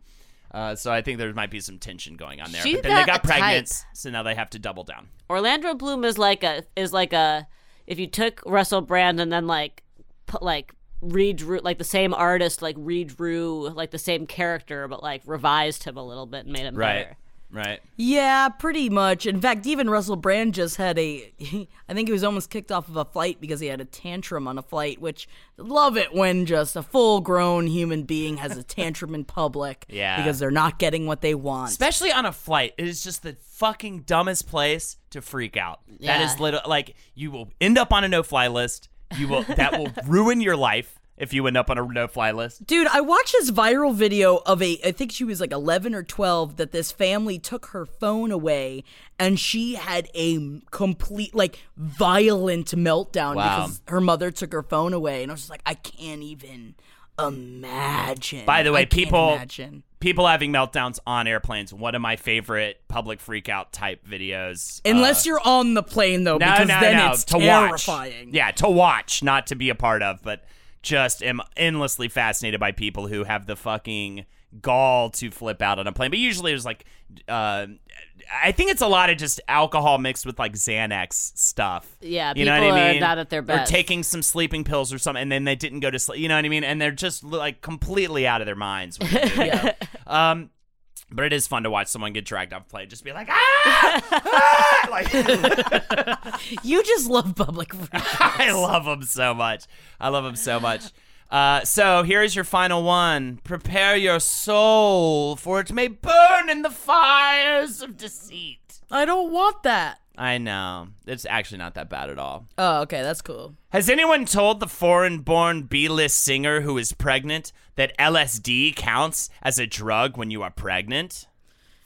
Uh, so I think there might be some tension going on there. She's but then they got got pregnant, type. so now they have to double down. Orlando Bloom is like a is like a if you took Russell Brand and then like put like redrew like the same artist like redrew like the same character but like revised him a little bit and made him Right. better. Right. Yeah, pretty much. In fact, even Russell Brand just had a. I think he was almost kicked off of a flight because he had a tantrum on a flight, which love it when just a full grown human being has a tantrum in public. Yeah. Because they're not getting what they want. Especially on a flight. It is just the fucking dumbest place to freak out. That Yeah. is little like you will end up on a no fly list. You will that will ruin your life if you end up on a no fly list. Dude, I watched this viral video of a, I think she was like 11 or 12, that this family took her phone away and she had a complete, like, violent meltdown Wow. because her mother took her phone away. And I was just like, I can't even imagine. By the way, people imagine. people having meltdowns on airplanes, one of my favorite public freak out type videos. Unless Uh, you're on the plane, though, no, because no, then no, it's to terrifying. watch. Yeah, to watch, not to be a part of, but just am endlessly fascinated by people who have the fucking gall to flip out on a plane. But usually there's like, uh, I think it's a lot of just alcohol mixed with like Xanax stuff. Yeah, you know what people I are mean? not at their Or taking some sleeping pills or something, and then they didn't go to sleep. You know what I mean? And they're just like completely out of their minds. when they do that. Um, but it is fun to watch someone get dragged off play, just be like, ah, ah! like You just love public I love them so much. I love them so much. Uh, so here's your final one. Prepare your soul, for it may burn in the fires of deceit. I don't want that. I know. It's actually not that bad at all. Oh, okay, that's cool. Has anyone told the foreign born B list singer who is pregnant that LSD counts as a drug when you are pregnant?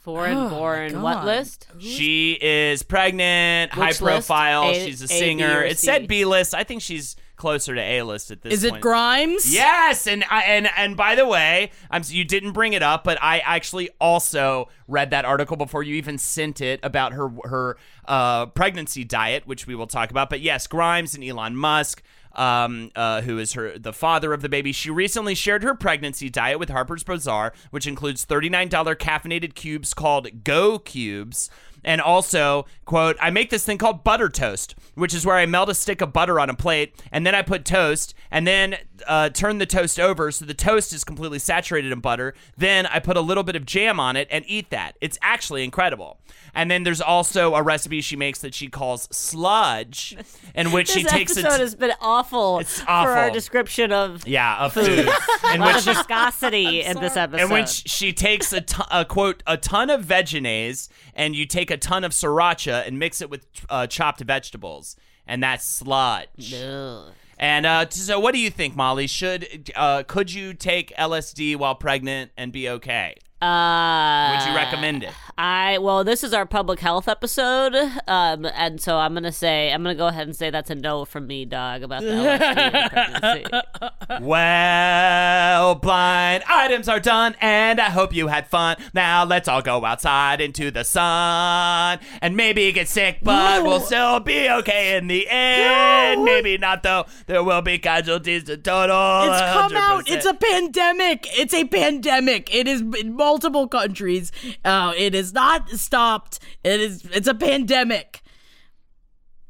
Foreign Oh, born what list? She is pregnant, high Which list? profile. A- she's a singer. or It said B list. I think she's closer to A list at this point. Is it. Grimes? Yes, and I and and by the way, I'm you didn't bring it up, but I actually also read that article before you even sent it about her her uh, pregnancy diet, which we will talk about. But yes, Grimes and Elon Musk. Um, uh, who is her the father of the baby? She recently shared her pregnancy diet with Harper's Bazaar, which includes $39 caffeinated cubes called Go Cubes, and also, quote, I make this thing called butter toast, which is where I melt a stick of butter on a plate and then I put toast and then uh, turn the toast over so the toast is completely saturated in butter. Then I put a little bit of jam on it and eat that. It's actually incredible. And then there's also a recipe she makes that she calls sludge, in which she takes. This takes episode has been awful, It's awful for our description of yeah, of food. food. a in lot which of viscosity in this episode. in which she takes a, ton, a quote a ton of vegenaise and you take a ton of sriracha and mix it with uh, chopped vegetables and that's sludge. Ugh. And uh, so, what do you think, Molly? Should uh, could you take LSD while pregnant and be okay? Uh, Would you recommend it? I well, this is our public health episode, um, and so I'm gonna say I'm gonna go ahead and say that's a no from me, dog, about the LSD pregnancy. Well, blind items are done, and I hope you had fun. Now let's all go outside into the sun and maybe get sick, but we'll still be okay in the end. Maybe not though. There will be casualties to total. It's come out. It's a pandemic. It's a pandemic. It is in multiple countries. Uh, it is not stopped. It is. It's a pandemic.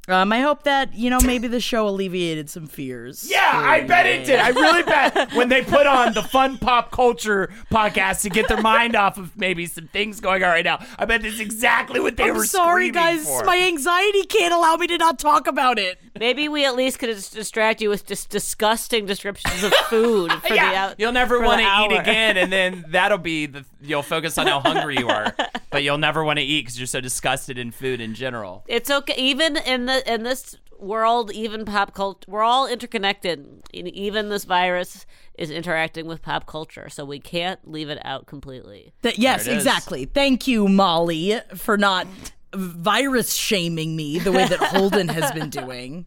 Um, I hope that you know maybe the show alleviated some fears. Yeah, I bet it did. I really bet when they put on the fun pop culture podcast to get their mind off of maybe some things going on right now. I bet that's exactly what they I'm were sorry, guys. for. My anxiety can't allow me to not talk about it. Maybe we at least could distract you with just disgusting descriptions of food for the yeah, out. you'll never want to eat again, and then that'll be the you'll focus on how hungry you are, but you'll never want to eat because you're so disgusted in food in general. It's okay. Even in the in this world, even pop culture, we're all interconnected. And even this virus is interacting with pop culture, so we can't leave it out completely. That yes, There it is. exactly. Thank you, Molly, for not virus shaming me the way that Holden has been doing.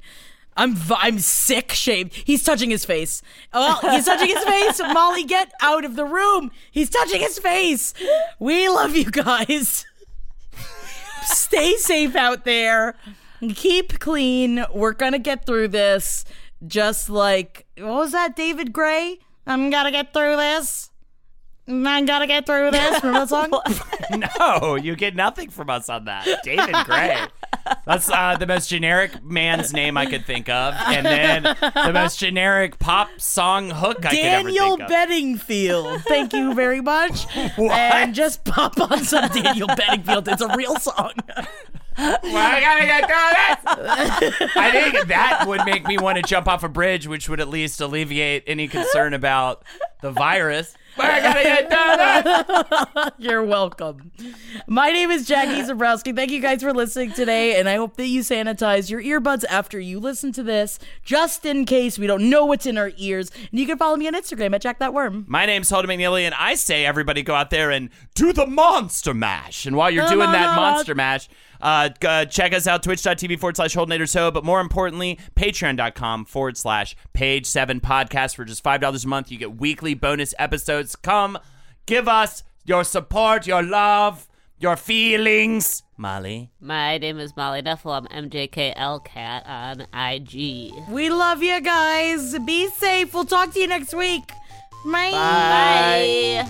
I'm I'm sick shamed. He's touching his face. Oh, he's touching his face. Molly, get out of the room. He's touching his face. We love you guys. Stay safe out there. Keep clean. We're gonna get through this. Just like what was that, David Gray? I'm gonna get through this. I gotta get through this. Remember that song? No, you get nothing from us on that, David Gray. That's uh, the most generic man's name I could think of, and then the most generic pop song hook I Daniel could ever think of. Bedingfield. Thank you very much. And just pop on some Daniel Bedingfield. It's a real song. Well, I gotta get through this. I think that would make me want to jump off a bridge, which would at least alleviate any concern about the virus. Well, I gotta get through this. You're welcome. My name is Jackie Zebrowski. Thank you guys for listening today, and I hope that you sanitize your earbuds after you listen to this, just in case we don't know what's in our ears. And you can follow me on Instagram at Jack That Worm. My name's Holden McNeely, and I say everybody go out there and do the monster mash. And while you're doing that monster mash, uh, uh, check us out, twitch.tv forward slash Holdenator Show, but more importantly, patreon.com forward slash page seven podcast. For just $5 a month, you get weekly bonus episodes. Come give us your support, your love, your feelings. Molly. My name is Molly Knefel. I'm MJKLCat on IG. We love you guys. Be safe. We'll talk to you next week. Bye. Bye.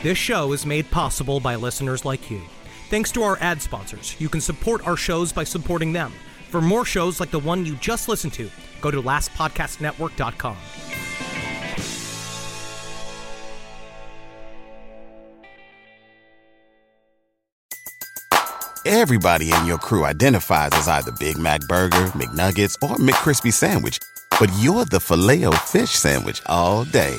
This show is made possible by listeners like you. Thanks to our ad sponsors, you can support our shows by supporting them. For more shows like the one you just listened to, go to lastpodcastnetwork.com. Everybody in your crew identifies as either Big Mac Burger, McNuggets, or McCrispy Sandwich. But you're the Filet-O-Fish Sandwich all day.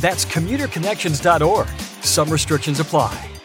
That's commuterconnections.org. Some restrictions apply.